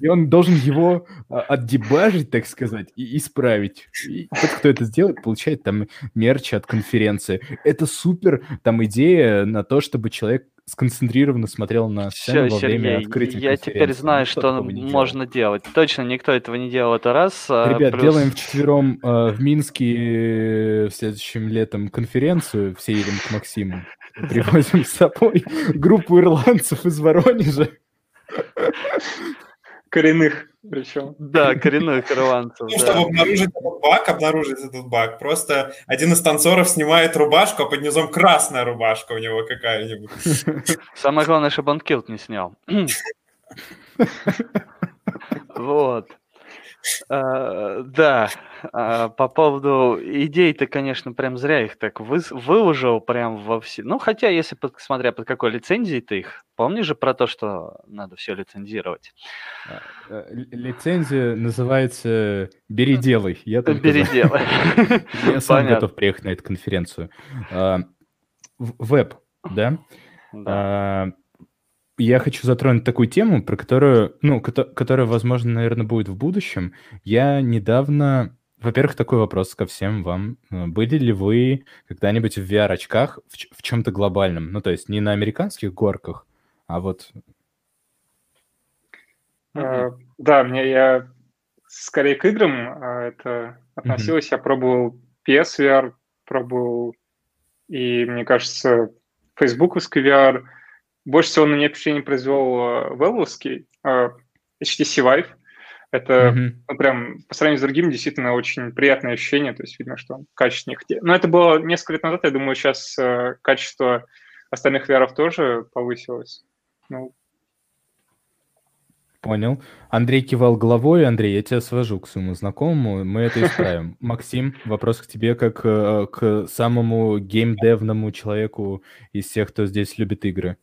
И он должен его а, отдебажить, так сказать, и исправить. И тот, кто это сделает, получает там мерч от конференции. Это супер там идея на то, чтобы человек сконцентрированно смотрел на сцену Все, во время Сергей, открытия я теперь конференции. знаю, что делал. можно делать. Точно никто этого не делал это раз. а, Ребят, плюс- делаем вчетвером э, в Минске э, следующим летом конференцию. Все едем к Максиму. Привозим с собой группу ирландцев из Воронежа. Коренных причем. Да, коренных ирландцев. Ну, да. чтобы обнаружить этот баг, обнаружить этот баг, просто один из танцоров снимает рубашку, а под низом красная рубашка у него какая-нибудь. Самое главное, чтобы он килт не снял. Вот. А, Да, а, по поводу идей ты, конечно, прям зря их так выс- выложил прям во все. Ну, хотя, если под- смотря под какой лицензией ты их, помнишь же про то, что надо все лицензировать? Э, л- Лицензия называется «Бери, делай». Я только за. Переделай. Я сам Понятно. готов приехать на эту конференцию. А, Веб, да? Да. Я хочу затронуть такую тему, про которую, ну, кото- которая, возможно, наверное, будет в будущем. Я недавно, во-первых, такой вопрос ко всем вам. Э, Были ли вы когда-нибудь в VR-очках в, ч- в чем-то глобальном? Ну, то есть не на американских горках, а вот... А, Да, мне я скорее к играм а, это относилось. Я пробовал PSVR, пробовал и, мне кажется, фейсбуковский VR. Больше всего на меня впечатление произвел Valve-овский, а, HTC Vive. Это Мгм. ну, прям по сравнению с другими действительно очень приятное ощущение, то есть видно, что он качественнее. Но это было несколько лет назад, я думаю, сейчас э, качество остальных VR тоже повысилось. Ну, Понял. Андрей кивал головой. Андрей, я тебя свожу к своему знакомому, мы это исправим. Максим, вопрос к тебе как э, к самому геймдевному человеку из всех, кто здесь любит игры.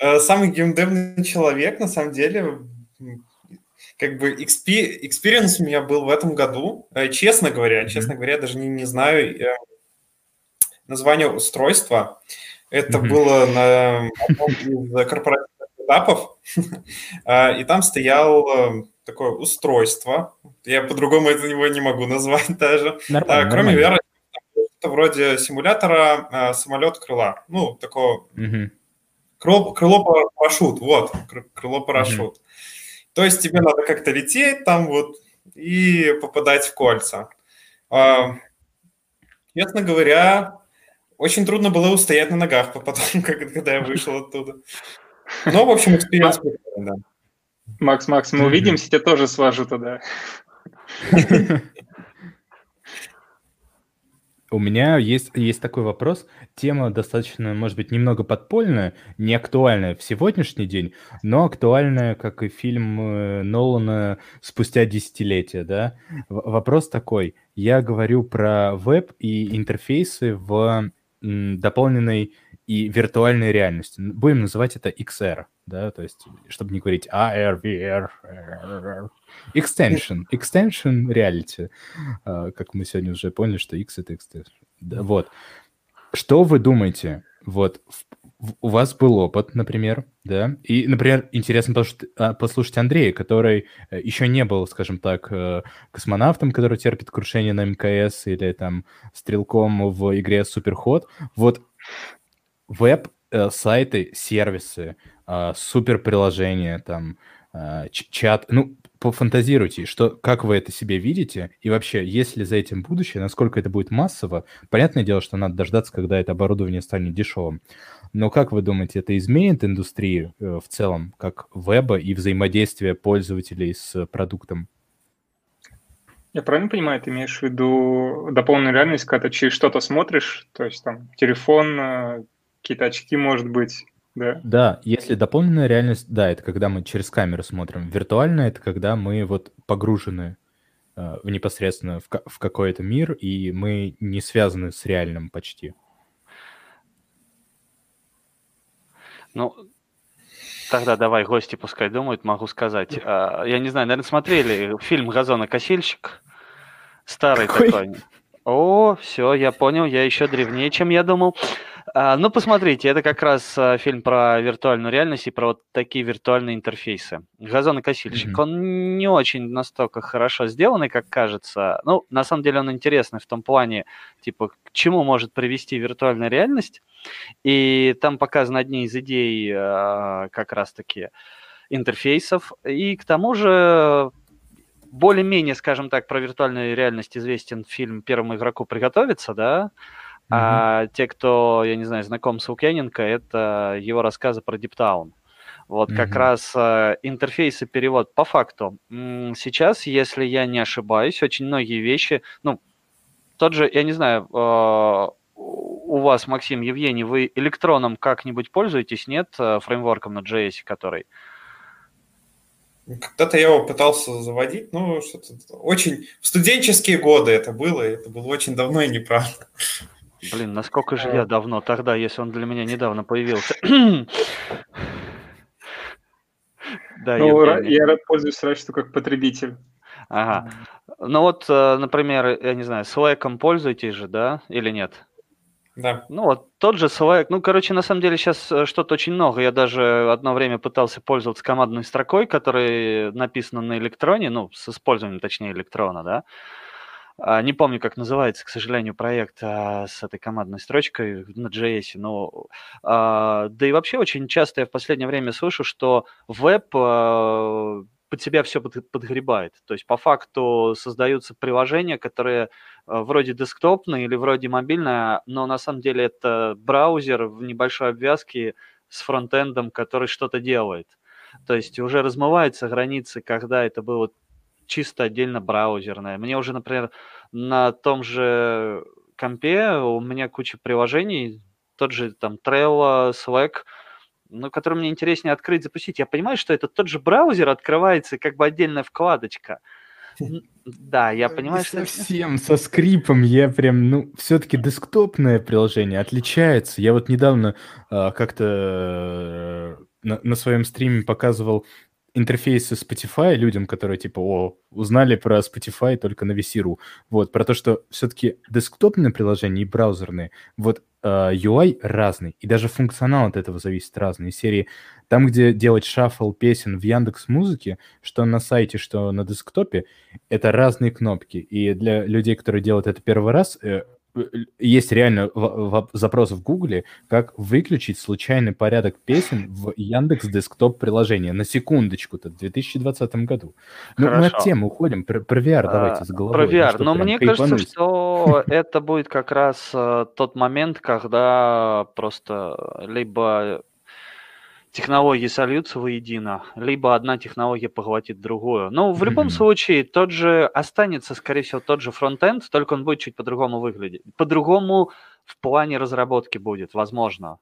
Э, Самый геймдевный человек, на самом деле, как бы experience у меня был в этом году. Э, Честно говоря, Мгм. честно говоря, даже не, не знаю э, название устройства. Это Мгм. было на одном из корпоративных этапов, А, и там стоял такое устройство. Я по-другому это его не могу назвать даже. Нормально, А, Кроме нормально. VR, это вроде симулятора самолет-крыла. Ну, такого Мгм. Крыло, крыло парашют, вот, кры- крыло парашют. То есть тебе надо как-то лететь там вот и попадать в кольца. А, честно говоря, очень трудно было устоять на ногах по- потом, когда я вышел оттуда. Но, в общем, experience да. Макс, Макс, мы увидимся, тебя тоже свожу туда. У меня есть, есть такой вопрос. Тема достаточно, может быть, немного подпольная, не актуальная в сегодняшний день, но актуальная, как и фильм э, Нолана спустя десятилетия, да? вопрос такой. Я говорю про веб и интерфейсы в дополненной и виртуальной реальности. Будем называть это XR, да, то есть, чтобы не говорить AR, VR, extension, extension reality, а, как мы сегодня уже поняли, что X это extension. Да, вот. Что вы думаете? Вот у вас был опыт, например, да, и, например, интересно послушать, а, Андрея, который э, еще не был, скажем так, э, космонавтом, который терпит крушение на МКС или там стрелком в игре Суперход. Вот веб, э, сайты, сервисы, э, супер приложения, там, чат, ну, пофантазируйте, что, как вы это себе видите, и вообще, есть ли за этим будущее, насколько это будет массово. Понятное дело, что надо дождаться, когда это оборудование станет дешевым. Но как вы думаете, это изменит индустрию э, в целом, как веба и взаимодействие пользователей с продуктом? Я правильно понимаю, ты имеешь в виду дополненную реальность, когда ты через что-то смотришь, то есть там телефон, э, какие-то очки, может быть, да? Да, если дополненная реальность, да, это когда мы через камеру смотрим. Виртуальная — это когда мы вот погружены э, непосредственно в, в какой-то мир, и мы не связаны с реальным почти. Ну, тогда давай гости пускай думают, могу сказать. А, я не знаю, наверное, смотрели фильм «Газонокосильщик». Старый Какой? такой. О, все, я понял, я еще древнее, чем я думал. А, ну, посмотрите, это как раз а, фильм про виртуальную реальность и про вот такие виртуальные интерфейсы. Газонокосильщик, mm-hmm. он не очень настолько хорошо сделанный, как кажется. Ну, на самом деле он интересный в том плане, типа, к чему может привести виртуальная реальность. И там показаны одни из идей а, как раз-таки интерфейсов. И к тому же более-менее, скажем так, про виртуальную реальность известен фильм «Первому игроку приготовиться», да, Mm-hmm. А те, кто, я не знаю, знаком с Лукьяненко, это его рассказы про Диптаун. Вот mm-hmm. как раз э, интерфейс и перевод. По факту, сейчас, если я не ошибаюсь, очень многие вещи, ну, тот же, я не знаю, э, у вас, Максим, Евгений, вы электроном как-нибудь пользуетесь, нет, э, фреймворком на JS, который? Когда-то я его пытался заводить, ну, что-то очень... В студенческие годы это было, это было очень давно и неправда. Блин, насколько же я давно тогда, если он для меня недавно появился. да, ну, я пользуюсь раньше как потребитель. Ага. Ну вот, э, например, я не знаю, Slack пользуетесь же, да, или нет? Да. Ну вот тот же Slack. Ну, короче, на самом деле сейчас э, что-то очень много. Я даже одно время пытался пользоваться командной строкой, которая написана на электроне, ну, с использованием, точнее, электрона, да. А, не помню, как называется, к сожалению, проект а, с этой командной строчкой на JS, но а, да и вообще очень часто я в последнее время слышу, что веб под себя все подгребает. То есть по факту создаются приложения, которые вроде десктопные или вроде мобильные, но на самом деле это браузер в небольшой обвязке с фронтендом, который что-то делает. То есть уже размываются границы, когда это было чисто отдельно браузерная. Мне уже, например, на том же компе у меня куча приложений, тот же там Trello, Slack, ну, который мне интереснее открыть, запустить. Я понимаю, что это тот же браузер открывается, как бы отдельная вкладочка. Да, я понимаю, что... Совсем со скрипом я прям, ну, все-таки десктопное приложение отличается. Я вот недавно э, как-то э, на, на своем стриме показывал интерфейсы Spotify людям, которые типа, о, узнали про Spotify только на VC.ru. Вот, про то, что все-таки десктопные приложения и браузерные, вот uh, UI разный, и даже функционал от этого зависит разный. Серии там, где делать шаффл песен в Яндекс Музыке, что на сайте, что на десктопе, это разные кнопки. И для людей, которые делают это первый раз, э, есть реально запрос в Гугле, как выключить случайный порядок песен в Яндекс десктоп приложение. На секундочку-то, в 2020 году. Ну, мы от темы уходим. Про, про VR а, давайте с головой. Про VR. Но мне кажется, что это будет как раз э, тот момент, когда просто либо технологии сольются воедино, либо одна технология поглотит другую. Но в любом Мгм. случае тот же останется, скорее всего, тот же фронтенд, только он будет чуть по-другому выглядеть. По-другому в плане разработки будет, возможно.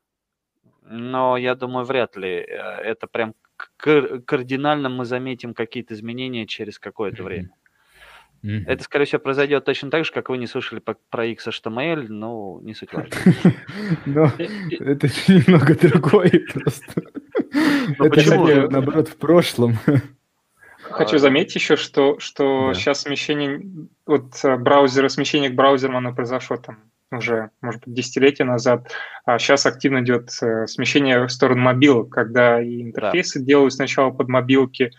Но я думаю, вряд ли э, это прям кар- кардинально мы заметим какие-то изменения через какое-то Мгм. время. Мгм. Это, скорее всего, произойдет точно так же, как вы не слышали про XHTML, ну, не суть важно. Но это же немного другое просто. Ну, Это наоборот, в прошлом. Хочу А, заметить еще, что, что Да. сейчас смещение от э, браузера, смещение к браузерам, оно произошло там уже, может быть, десятилетия назад, а сейчас активно идет э, смещение в сторону мобилок, когда и интерфейсы делают сначала под мобилки,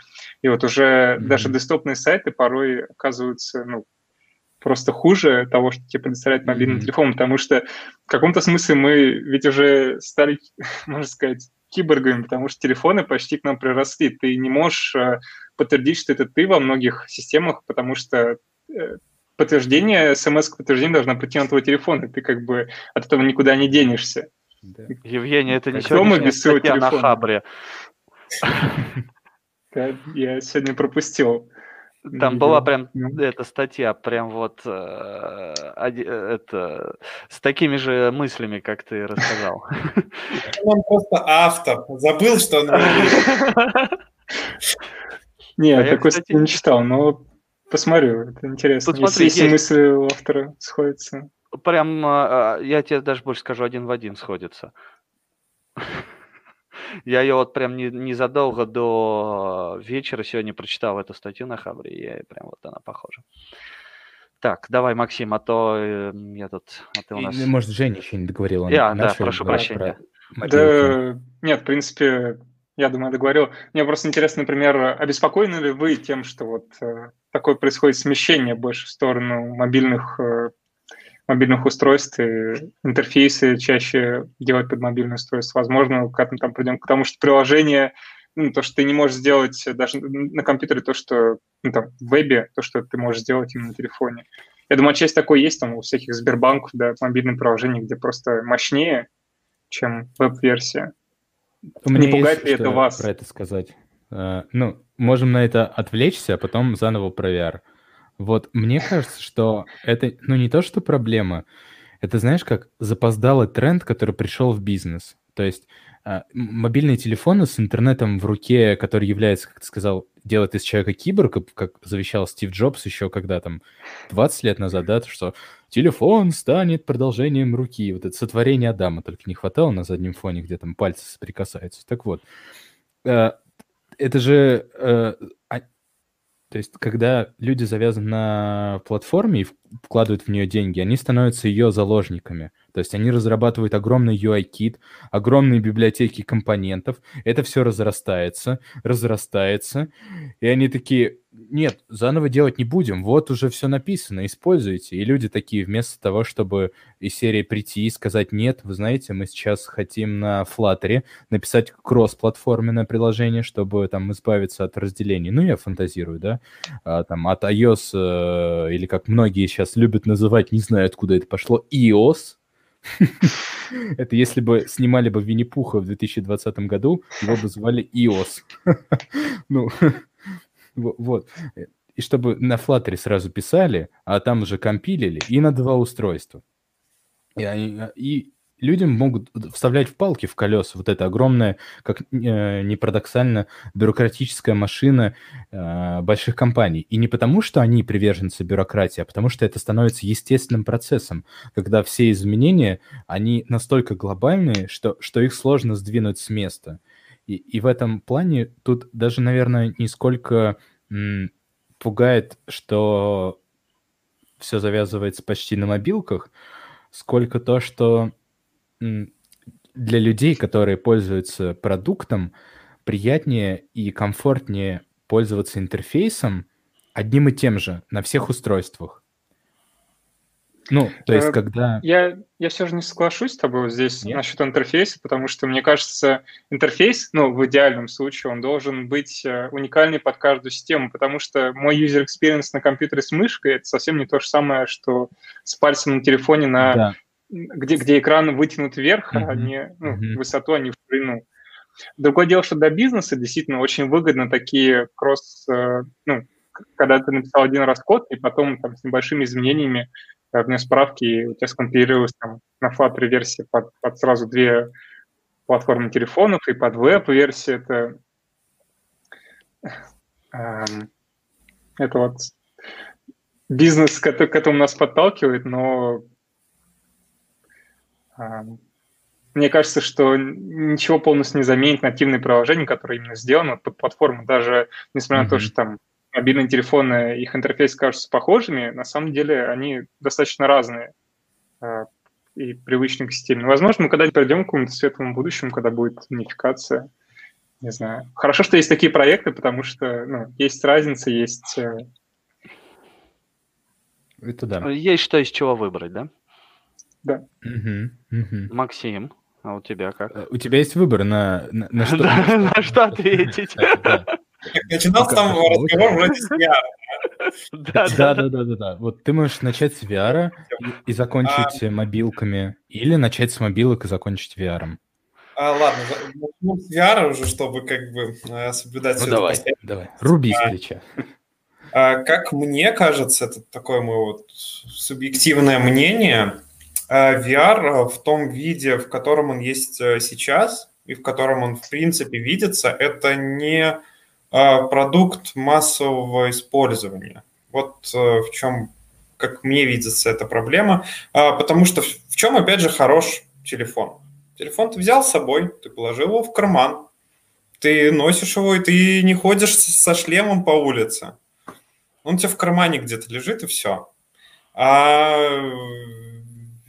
и вот уже Мгм. даже десктопные сайты порой оказываются, ну, просто хуже того, что тебе предоставляет мобильный Мгм. телефон, потому что в каком-то смысле мы ведь уже стали, можно сказать, киборгами, потому что телефоны почти к нам приросли. Ты не можешь э, подтвердить, что это ты во многих системах, потому что э, подтверждение, смс-подтверждение должна прийти на твой телефон, и ты как бы от этого никуда не денешься. Да. Евгений, это не Кто мы сегодняшняя без своего статья на телефона? Хабре. Я сегодня пропустил. Там была прям Ну. эта статья, прям вот э, это, с такими же мыслями, как ты рассказал. Он просто автор. Забыл, что он говорит. Не, А я, такой не читал, но посмотрю, это интересно. Тут Если, смотри, если мысли у автора сходятся. Прям, а, я тебе даже больше скажу, один в один сходится. Я ее вот прям не- незадолго до вечера сегодня прочитал эту статью на Хабре, и я прям вот она похожа. Так, давай, Максим, а то э, я тут, а ты у И, нас... Может, Женя еще не договорил. он Я, да, прошу прощения. про. Да, нет, в принципе, я думаю, договорил. Мне просто интересно, например, обеспокоены ли вы тем, что вот э, такое происходит смещение больше в сторону мобильных, э, мобильных устройств, и интерфейсы чаще делать под мобильное устройство? Возможно, как мы там придем к тому, что приложение, ну, то, что ты не можешь сделать даже на компьютере, то, что ну, там, в вебе, то, что ты можешь сделать именно на телефоне. Я думаю, часть такой есть там у всяких Сбербанков, да, мобильных приложений, где просто мощнее, чем веб-версия. Не пугает ли это вас? про это сказать. Э, Ну, можем на это отвлечься, а потом заново про VR. Вот мне кажется, что это, ну, не то, что проблема, это, знаешь, как запоздалый тренд, который пришел в бизнес. То есть а, мобильные телефоны с интернетом в руке, который является, как ты сказал, делает из человека киборга, как завещал Стив Джобс еще когда там 20 лет назад, да, то, что телефон станет продолжением руки. Вот это сотворение Адама только не хватало на заднем фоне, где там пальцы соприкасаются. Так вот, э, это же... э, а- то есть, когда люди завязаны на платформе и вкладывают в нее деньги, они становятся ее заложниками. То есть они разрабатывают огромный UI-кит, огромные библиотеки компонентов, это все разрастается, разрастается, и они такие, нет, заново делать не будем, вот уже все написано, используйте. И люди такие, вместо того, чтобы из серии прийти и сказать, нет, вы знаете, мы сейчас хотим на Flutter написать кросс-платформенное приложение, чтобы там избавиться от разделений. Ну, я фантазирую, да, а, там от iOS, э, или как многие сейчас любят называть, не знаю, откуда это пошло, iOS. Это если бы снимали бы Винни-Пуха в 2020 году, его бы звали iOS. Ну, во- вот. И чтобы на Flutter сразу писали, а там уже компилили, и на два устройства. И, и людям могут вставлять в палки в колеса вот эта огромная, как э, не парадоксально, бюрократическая машина э, больших компаний. И не потому, что они приверженцы бюрократии, а потому что это становится естественным процессом, когда все изменения, они настолько глобальные, что, что их сложно сдвинуть с места. И, и в этом плане тут даже, наверное, не сколько м, пугает, что все завязывается почти на мобилках, сколько то, что для людей, которые пользуются продуктом, приятнее и комфортнее пользоваться интерфейсом одним и тем же на всех устройствах. Ну, то есть, Э, когда... Я, я все же не соглашусь с тобой здесь Нет? насчет интерфейса, потому что, мне кажется, интерфейс, ну, в идеальном случае, он должен быть э, уникальный под каждую систему, потому что мой user experience на компьютере с мышкой — это совсем не то же самое, что с пальцем на телефоне, на, Да, где, где экран вытянут вверх, а Мгм, не ну, в высоту, а не в ширину. Другое дело, что для бизнеса действительно очень выгодно такие кросс, э, ну, когда ты написал один раз код, и потом там с небольшими изменениями э, внес справки, и у тебя скомпилировалось там на Flutter версии под, под сразу две платформы телефонов и под веб-версии. Это, эм, это вот бизнес, к этому нас подталкивает, но мне кажется, что ничего полностью не заменит нативные приложения, которые именно сделаны под платформу. Даже несмотря mm-hmm. на то, что там мобильные телефоны, их интерфейс кажутся похожими, на самом деле они достаточно разные э, и привычны к стилю. Возможно, мы когда-нибудь придем к какому-то светлому будущему, когда будет унификация. Не знаю. Хорошо, что есть такие проекты, потому что ну, есть разница, есть... Э, Это да. Есть что из чего выбрать, да? Да. Угу, угу. Максим, а у тебя как? Э, у тебя есть выбор на, на, на что? На что ответить. Начинался там разговор вроде с VR. Да, да, да, да, да. Вот ты можешь начать с VR и закончить а. мобилками, или начать с мобилок и закончить VR. А, ладно, ну, с VR уже, чтобы как бы э, соблюдать... Ну давай, давай, руби с плеча. А, как мне кажется, это такое мое вот субъективное мнение, VR в том виде, в котором он есть э, сейчас, и в котором он, в принципе, видится, это не продукт массового использования. Вот э, в чем, как мне видится, эта проблема. Потому что в чем, опять же, хорош телефон? Телефон ты взял с собой, ты положил его в карман, ты носишь его, и ты не ходишь со шлемом по улице. Он у тебя в кармане где-то лежит, и все. А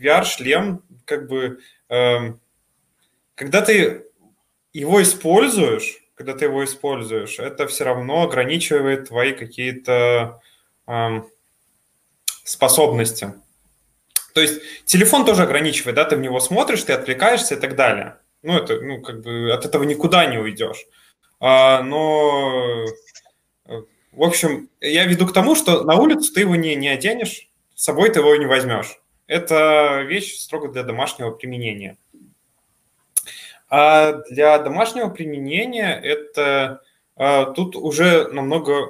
VR-шлем, как бы, э, когда ты его используешь, когда ты его используешь, это все равно ограничивает твои какие-то э, способности. То есть телефон тоже ограничивает, да, ты в него смотришь, ты отвлекаешься и так далее. Ну, это, ну, как бы от этого никуда не уйдешь. А, но, в общем, я веду к тому, что на улицу ты его не, не оденешь, с собой ты его не возьмешь. Это вещь строго для домашнего применения. А для домашнего применения это а, тут уже намного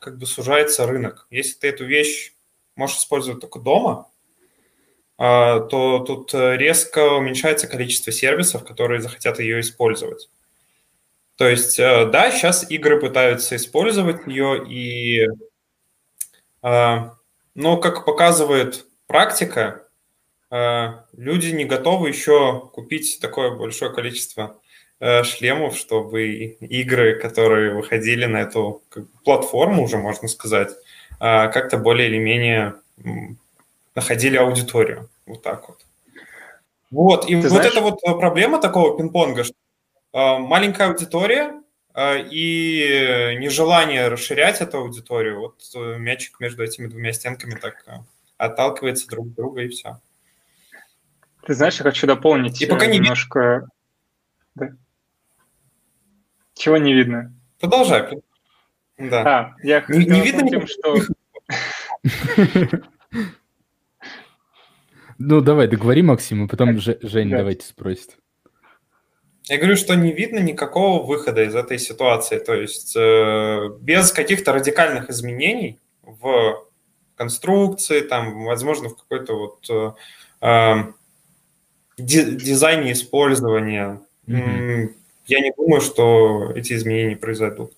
как бы сужается рынок. Если ты эту вещь можешь использовать только дома, а, то тут резко уменьшается количество сервисов, которые захотят ее использовать. То есть, а, да, сейчас игры пытаются использовать ее, и, но, как показывает практика, Э, люди не готовы еще купить такое большое количество э, шлемов, чтобы игры, которые выходили на эту платформу, уже можно сказать, э, как-то более или менее находили аудиторию. Вот так вот. Вот, и Ты вот знаешь... эта вот проблема такого пинг-понга, что маленькая аудитория и нежелание расширять эту аудиторию, вот мячик между этими двумя стенками так отталкивается друг от друга и все. Ты знаешь, я хочу дополнить И пока не немножко... Да. Чего не видно? Продолжай. Да. А, я не, не видно тем, что... Ну, давай, договори, Максим, и потом Жень давайте спросит. Я говорю, что не видно никакого выхода из этой ситуации. То есть э, без каких-то радикальных изменений в конструкции, там, возможно, в какой-то вот э, э дизайне использования. Mm-hmm. Я не думаю, что эти изменения произойдут.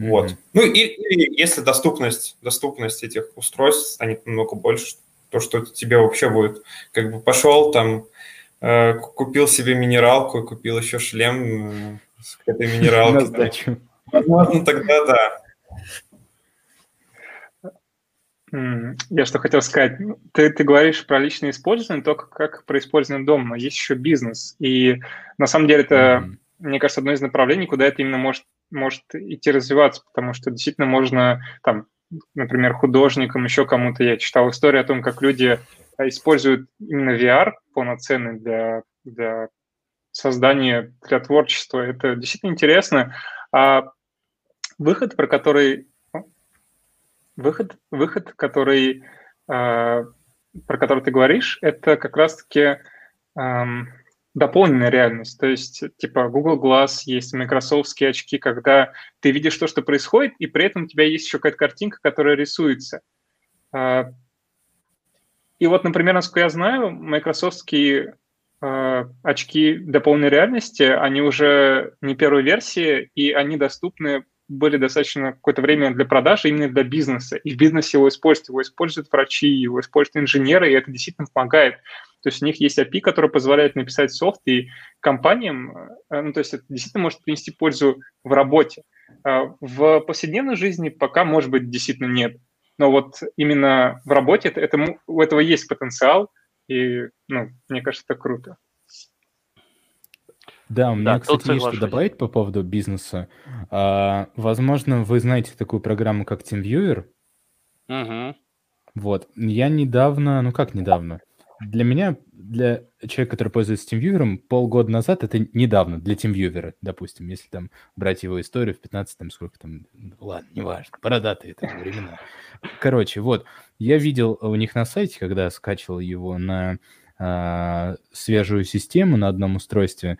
Mm-hmm. Вот. Ну и, и если доступность, доступность этих устройств станет намного больше, то, что тебе вообще будет, как бы пошел там, э, купил себе минералку и купил еще шлем э, с этой минералки. Возможно, тогда да. Я что хотел сказать. Ты, ты говоришь про личное использование, только как про использование дома, но есть еще бизнес. И на самом деле это, mm-hmm. мне кажется, одно из направлений, куда это именно может, может идти развиваться, потому что действительно можно, там, например, художникам, еще кому-то, я читал историю о том, как люди используют именно VR полноценный для, для создания, для творчества. Это действительно интересно. А выход, про который Выход, выход который, э, про который ты говоришь, это как раз-таки, э, дополненная реальность. То есть, типа, Google Glass есть, майкрософтские очки, когда ты видишь то, что происходит, и при этом у тебя есть еще какая-то картинка, которая рисуется. А, и вот, например, насколько я знаю, майкрософтские а, очки дополненной реальности, они уже не первой версии, и они доступны были достаточно какое-то время для продажи именно для бизнеса. И в бизнесе его используют. Его используют врачи, его используют инженеры, и это действительно помогает. То есть у них есть API, который позволяет написать софт, и компаниям, э, ну, то есть это действительно может принести пользу в работе. А в повседневной жизни пока, может быть, действительно нет. Но вот именно в работе это, это, у этого есть потенциал, и, ну, мне кажется, это круто. Да, у меня, да, кстати, есть что добавить по поводу бизнеса. А, возможно, вы знаете такую программу, как TeamViewer. Угу. Вот. Я недавно, ну как недавно? Для меня, для человека, который пользуется TeamViewer, полгода назад это недавно для TeamViewer, допустим, если там брать его историю в 15 там сколько там, ладно, неважно, бородатые это времена. Короче, вот, я видел у них на сайте, когда скачивал его на э, свежую систему на одном устройстве,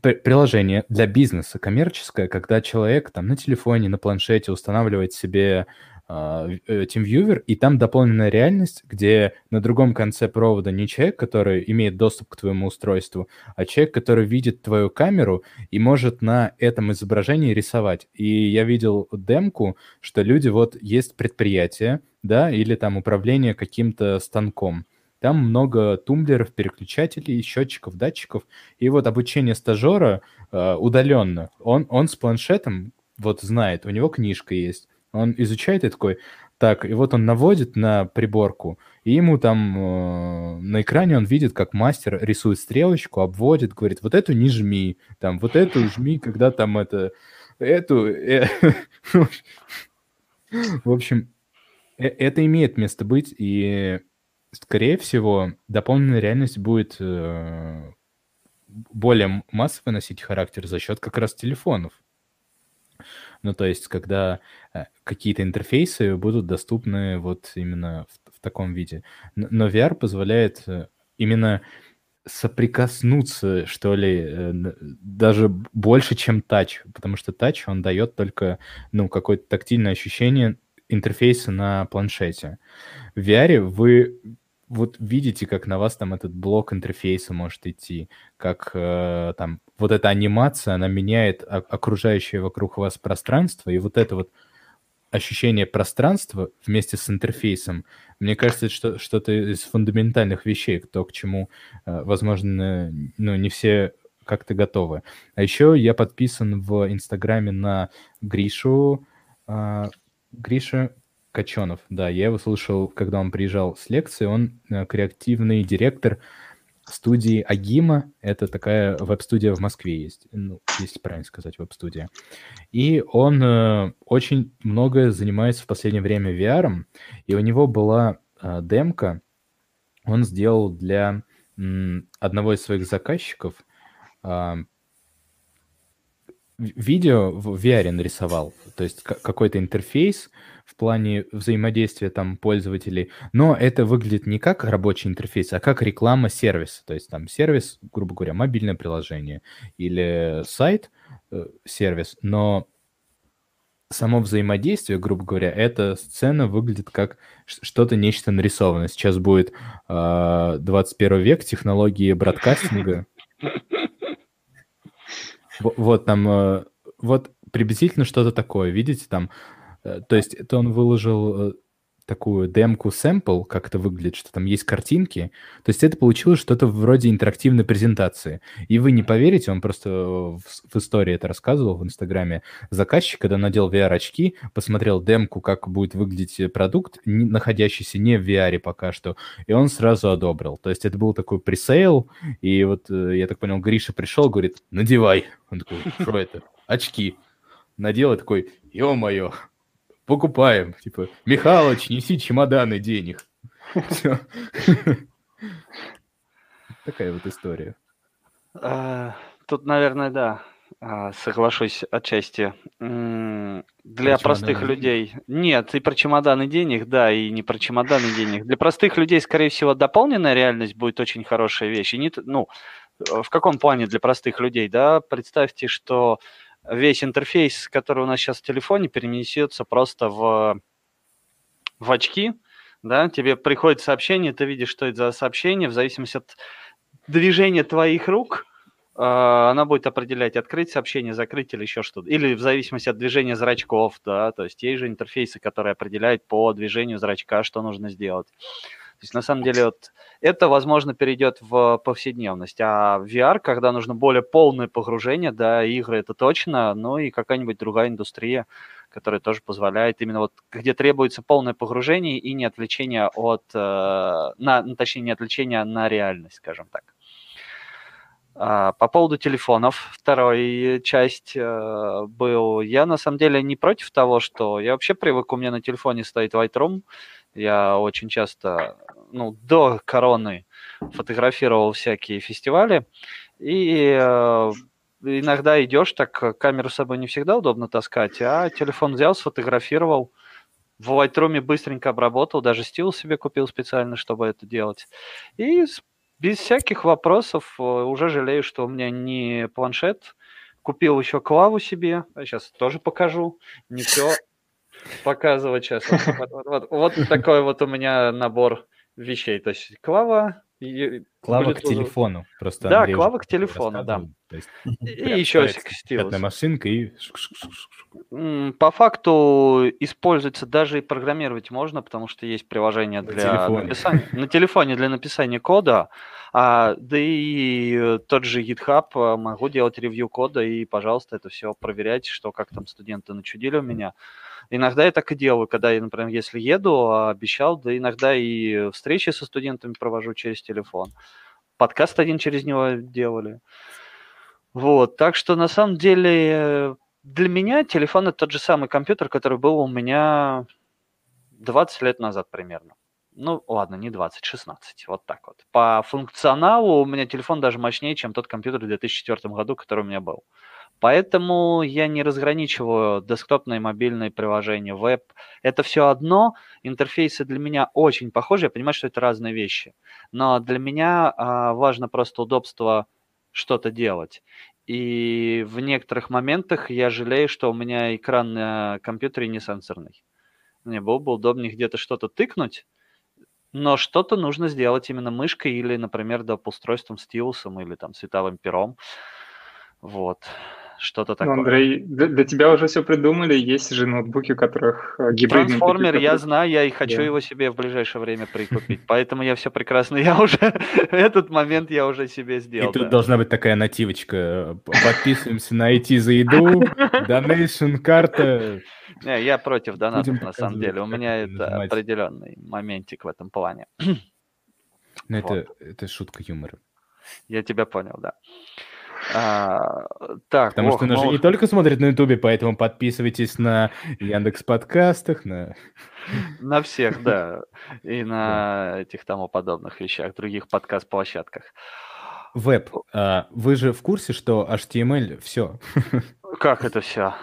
приложение для бизнеса коммерческое, когда человек там на телефоне, на планшете устанавливает себе uh, TeamViewer, и там дополненная реальность, где на другом конце провода не человек, который имеет доступ к твоему устройству, а человек, который видит твою камеру и может на этом изображении рисовать. И я видел демку, что люди, вот есть предприятие, да, или там управление каким-то станком, там много тумблеров, переключателей, счетчиков, датчиков. И вот обучение стажера э, удаленно. Он, он с планшетом вот знает, у него книжка есть. Он изучает и такой, так, и вот он наводит на приборку, и ему там э, на экране он видит, как мастер рисует стрелочку, обводит, говорит, вот эту не жми, там, вот эту жми, когда там это, эту... Э, в общем, э, это имеет место быть, и скорее всего, дополненная реальность будет э, более массово носить характер за счет как раз телефонов. Ну, то есть, когда э, какие-то интерфейсы будут доступны вот именно в, в таком виде. Но VR позволяет э, именно соприкоснуться, что ли, э, даже больше, чем тач, потому что тач, он дает только, ну, какое-то тактильное ощущение интерфейса на планшете. В VR вы вот видите, как на вас там этот блок интерфейса может идти, как э, там вот эта анимация, она меняет окружающее вокруг вас пространство, и вот это вот ощущение пространства вместе с интерфейсом, мне кажется, это что- что-то из фундаментальных вещей, то, к чему, э, возможно, ну, не все как-то готовы. А еще я подписан в Инстаграме на Гришу, э, Гриша Каченов, да, я его слушал, когда он приезжал с лекции, он э, креативный директор студии Агима, это такая веб-студия в Москве есть, ну, если правильно сказать, веб-студия. И он э, очень много занимается в последнее время VR, и у него была э, демка, он сделал для м, одного из своих заказчиков э, видео в VR нарисовал, то есть какой-то интерфейс, в плане взаимодействия там пользователей, но это выглядит не как рабочий интерфейс, а как реклама сервиса. То есть там сервис, грубо говоря, мобильное приложение или сайт, э, сервис, но само взаимодействие, грубо говоря, эта сцена выглядит как что-то, нечто нарисованное. Сейчас будет э, 21 век, технологии бродкастинга. Вот там, э, вот приблизительно что-то такое, видите, там Э, то есть это он выложил э, такую демку сэмпл, как это выглядит, что там есть картинки. То есть это получилось что-то вроде интерактивной презентации. И вы не поверите, он просто в, в истории это рассказывал в Инстаграме. Заказчик, когда надел VR-очки, посмотрел демку, как будет выглядеть продукт, не, находящийся не в VR пока что, и он сразу одобрил. То есть это был такой пресейл, и вот, э, я так понял, Гриша пришел, говорит, надевай. Он такой, что это? Очки. Надел и такой, ё-моё, покупаем. Типа, Михалыч, неси чемоданы денег. Все. Такая вот история. А, тут, наверное, да, а, соглашусь отчасти. Для про простых людей. Нет, и про чемоданы денег, да, и не про чемоданы денег. Для простых людей, скорее всего, дополненная реальность будет очень хорошая вещь. И не, ну, в каком плане для простых людей, да? Представьте, что весь интерфейс, который у нас сейчас в телефоне, перенесется просто в, в очки, да, тебе приходит сообщение, ты видишь, что это за сообщение, в зависимости от движения твоих рук, э, она будет определять, открыть сообщение, закрыть или еще что-то. Или в зависимости от движения зрачков, да, то есть есть же интерфейсы, которые определяют по движению зрачка, что нужно сделать. То есть на самом деле вот это, возможно, перейдет в повседневность. А VR, когда нужно более полное погружение, да, игры это точно, ну и какая-нибудь другая индустрия, которая тоже позволяет именно вот, где требуется полное погружение и не отвлечение от, э, на, ну, точнее, не отвлечение на реальность, скажем так. А, по поводу телефонов, вторая часть э, был. Я на самом деле не против того, что я вообще привык, у меня на телефоне стоит Lightroom, я очень часто, ну, до короны фотографировал всякие фестивали, и э, иногда идешь, так камеру с собой не всегда удобно таскать, а телефон взял, сфотографировал, в Lightroom быстренько обработал, даже стил себе купил специально, чтобы это делать. И без всяких вопросов э, уже жалею, что у меня не планшет. Купил еще клаву себе, сейчас тоже покажу. Не все показывать сейчас. Вот, вот, вот, вот такой вот у меня набор вещей. То есть клава, Клава к телефону. Просто да, клава к телефону, да. есть, и еще стилус. машинка и... По факту используется даже и программировать можно, потому что есть приложение для на написания. На телефоне для написания кода. А, да и тот же GitHub а, могу делать ревью кода и, пожалуйста, это все проверять, что как там студенты начудили у меня. Иногда я так и делаю, когда я, например, если еду, а обещал, да иногда и встречи со студентами провожу через телефон. Подкаст один через него делали. Вот, так что на самом деле для меня телефон это тот же самый компьютер, который был у меня 20 лет назад примерно. Ну, ладно, не 20, 16, вот так вот. По функционалу у меня телефон даже мощнее, чем тот компьютер в 2004 году, который у меня был. Поэтому я не разграничиваю десктопные, мобильные приложения, веб. Это все одно. Интерфейсы для меня очень похожи. Я понимаю, что это разные вещи. Но для меня а, важно просто удобство что-то делать. И в некоторых моментах я жалею, что у меня экран на компьютере не сенсорный. Мне было бы удобнее где-то что-то тыкнуть, но что-то нужно сделать именно мышкой или, например, доп. устройством стилусом или там световым пером. Вот что-то ну, такое. Ну, Андрей, для, для тебя уже все придумали, есть же ноутбуки, у которых э, гибридные... Трансформер, я знаю, я и хочу да. его себе в ближайшее время прикупить, поэтому я все прекрасно, я уже, этот момент я уже себе сделал. И тут должна быть такая нативочка, подписываемся на IT за еду, donation, карта. Не, я против донатов, на самом деле, у меня это определенный моментик в этом плане. Ну, это, это шутка юмора. Я тебя понял, да. А, так, Потому ох, что нас же не только смотрят на Ютубе, поэтому подписывайтесь на Яндекс подкастах, на... На всех, да. И на этих тому подобных вещах, других подкаст-площадках. Веб. А, вы же в курсе, что HTML все? Как это все?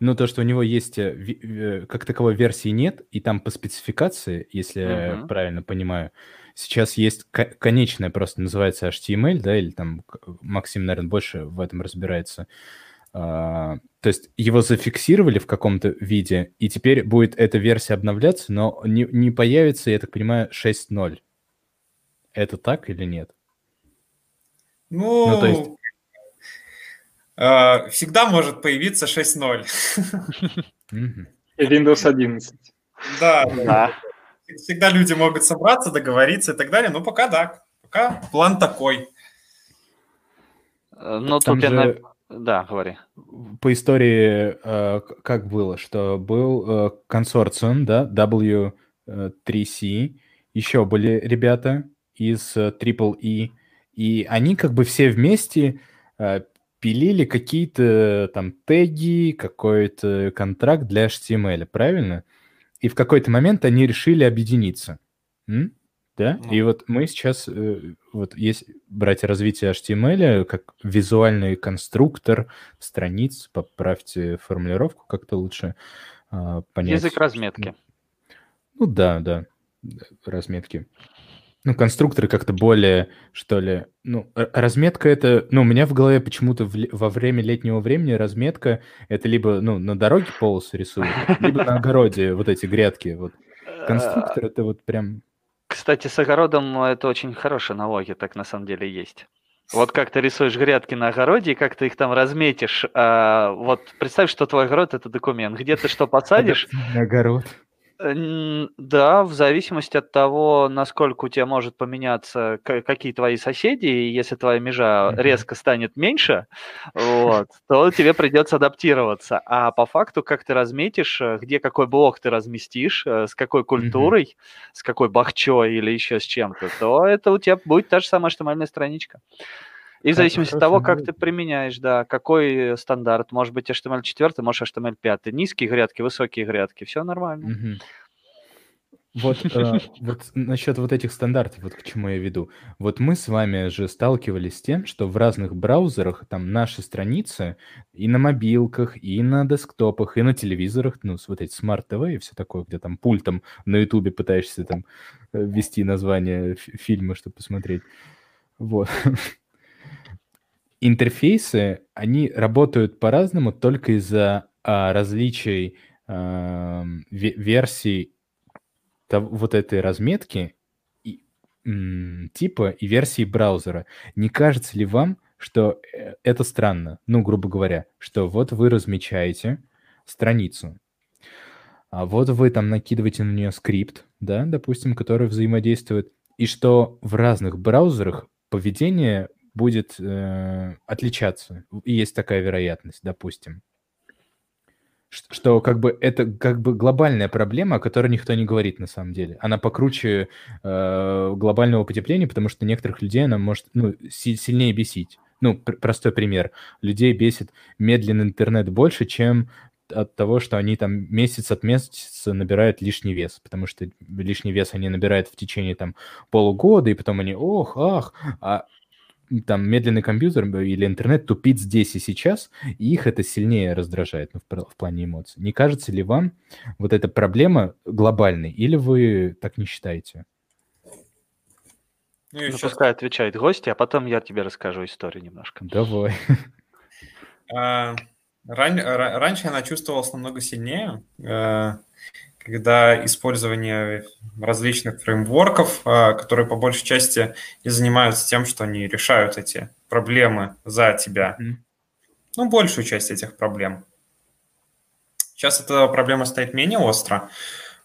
Ну, то, что у него есть, э, э, как таковой версии нет, и там по спецификации, если я правильно понимаю, Сейчас есть конечная просто называется HTML, да, или там Максим, наверное, больше в этом разбирается. Uh, то есть его зафиксировали в каком-то виде, и теперь будет эта версия обновляться, но не, не появится, я так понимаю, 6.0. Это так или нет? Ну, ну то есть... Uh, всегда может появиться 6.0. И Windows 11. Да, да всегда люди могут собраться, договориться и так далее. Ну, пока да. Пока план такой. Ну, тут же... Да, говори. По истории э, как было, что был э, консорциум, да, W3C, еще были ребята из Triple E, и они как бы все вместе пилили какие-то там теги, какой-то контракт для HTML, правильно? И в какой-то момент они решили объединиться. М? Да? Ну. И вот мы сейчас, э, вот есть брать развитие HTML как визуальный конструктор страниц, поправьте формулировку как-то лучше э, понять. Язык разметки. Ну да, да, разметки. Ну, конструкторы как-то более, что ли, ну, разметка это, ну, у меня в голове почему-то в, во время летнего времени разметка это либо, ну, на дороге полосы рисуют, либо на огороде вот эти грядки, вот. Конструктор это вот прям... Кстати, с огородом это очень хорошая аналогия, так на самом деле есть. Вот как ты рисуешь грядки на огороде, и как ты их там разметишь. А, вот представь, что твой огород – это документ. Где ты что посадишь? Огород. Да, в зависимости от того, насколько у тебя может поменяться, какие твои соседи, и если твоя межа резко станет меньше, вот, то тебе придется адаптироваться. А по факту, как ты разметишь, э, где какой блок ты разместишь, э, с какой культурой, с какой бахчой или еще с чем-то, то это у тебя будет та же самая HTML страничка. И в зависимости от того, как ты применяешь, да, какой стандарт, может быть HTML4, может HTML5, низкие грядки, высокие грядки, все нормально. Угу. Вот, э, вот насчет вот этих стандартов, вот к чему я веду. Вот мы с вами же сталкивались с тем, что в разных браузерах там наши страницы и на мобилках, и на десктопах, и на телевизорах, ну, с вот эти смарт-ТВ и все такое, где там пультом на ютубе пытаешься там э, ввести название фильма, чтобы посмотреть. Вот. интерфейсы, они работают по-разному только из-за а, различий а, версий вот этой разметки и, типа и версии браузера. Не кажется ли вам, что э, это странно? Ну, грубо говоря, что вот вы размечаете страницу, а вот вы там накидываете на нее скрипт, да, допустим, который взаимодействует, и что в разных браузерах поведение будет э, отличаться. Есть такая вероятность, допустим. Что как бы это как бы глобальная проблема, о которой никто не говорит на самом деле. Она покруче э, глобального потепления, потому что некоторых людей она может ну, си- сильнее бесить. Ну, пр- простой пример. Людей бесит медленный интернет больше, чем от того, что они там месяц от месяца набирают лишний вес, потому что лишний вес они набирают в течение там полугода, и потом они, ох, ах, а там медленный компьютер или интернет тупит здесь и сейчас, и их это сильнее раздражает ну, в, в плане эмоций. Не кажется ли вам вот эта проблема глобальной, или вы так не считаете? Ну, ну пускай отвечает гости, а потом я тебе расскажу историю немножко. Давай. А, раньше она чувствовалась намного сильнее. Когда использование различных фреймворков, а, которые по большей части и занимаются тем, что они решают эти проблемы за тебя. Mm-hmm. Ну, большую часть этих проблем. Сейчас эта проблема стоит менее остро,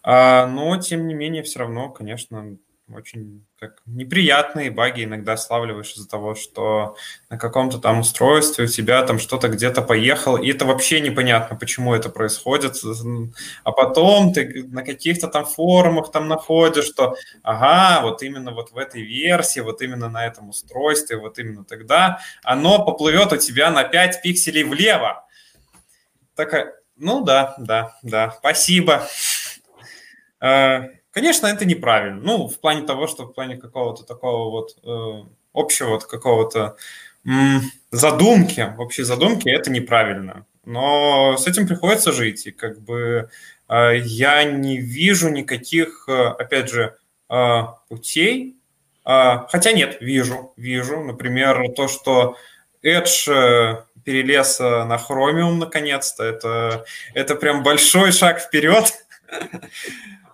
а, но, тем не менее, все равно, конечно, очень как неприятные баги иногда славливаешь из-за того, что на каком-то там устройстве у тебя там что-то где-то поехало, и это вообще непонятно, почему это происходит. А потом ты на каких-то там форумах там находишь, что ага, вот именно вот в этой версии, вот именно на этом устройстве, вот именно тогда оно поплывет у тебя на 5 пикселей влево. Такая, ну да, да, да, спасибо. Конечно, это неправильно. Ну, в плане того, что в плане какого-то такого вот э, общего вот какого-то задумки, общей задумки, это неправильно. Но с этим приходится жить. И как бы э, я не вижу никаких, э, опять же, э, путей. Э, хотя нет, вижу, вижу. Например, то, что Edge э, перелез на Chromium наконец-то, это, это прям большой шаг вперед.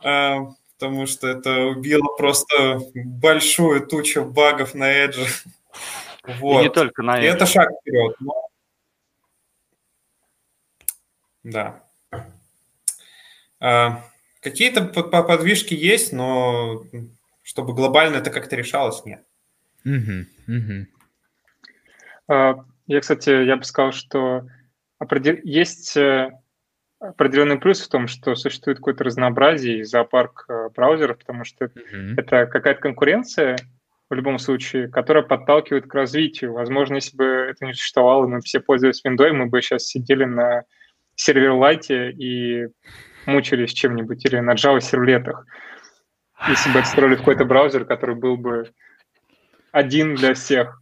Потому что это убило просто большую тучу багов на Edge. Вот. И не только на Edge. И это шаг вперед. Но... Да. А, какие-то подвижки есть, но чтобы глобально это как-то решалось, нет. Угу, угу. Я, кстати, я бы сказал, что есть э, определенный плюс в том, что существует какое-то разнообразие и зоопарк э, браузеров, потому что mm-hmm. это какая-то конкуренция в любом случае, которая подталкивает к развитию. Возможно, если бы это не существовало, мы все пользовались Windows, мы бы сейчас сидели на сервер-лайте и мучились чем-нибудь или на Java сервлетах. Если бы отстроили какой-то браузер, который был бы один для всех.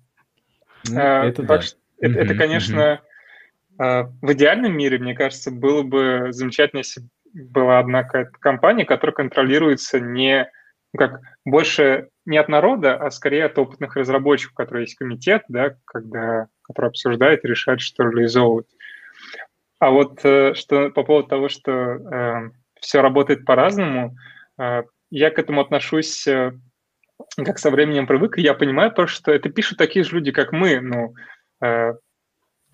Ну, а, это, так да. что, mm-hmm. это, конечно, в идеальном мире, мне кажется, было бы замечательно, если была одна какая-то компания, которая контролируется не ну, как больше не от народа, а скорее от опытных разработчиков, у которых есть комитет, да, когда, который обсуждает и решает, что реализовывать. А вот э, что по поводу того, что э, все работает по-разному, э, я к этому отношусь э, как со временем привык, и я понимаю просто, что это пишут такие же люди, как мы. Ну, э,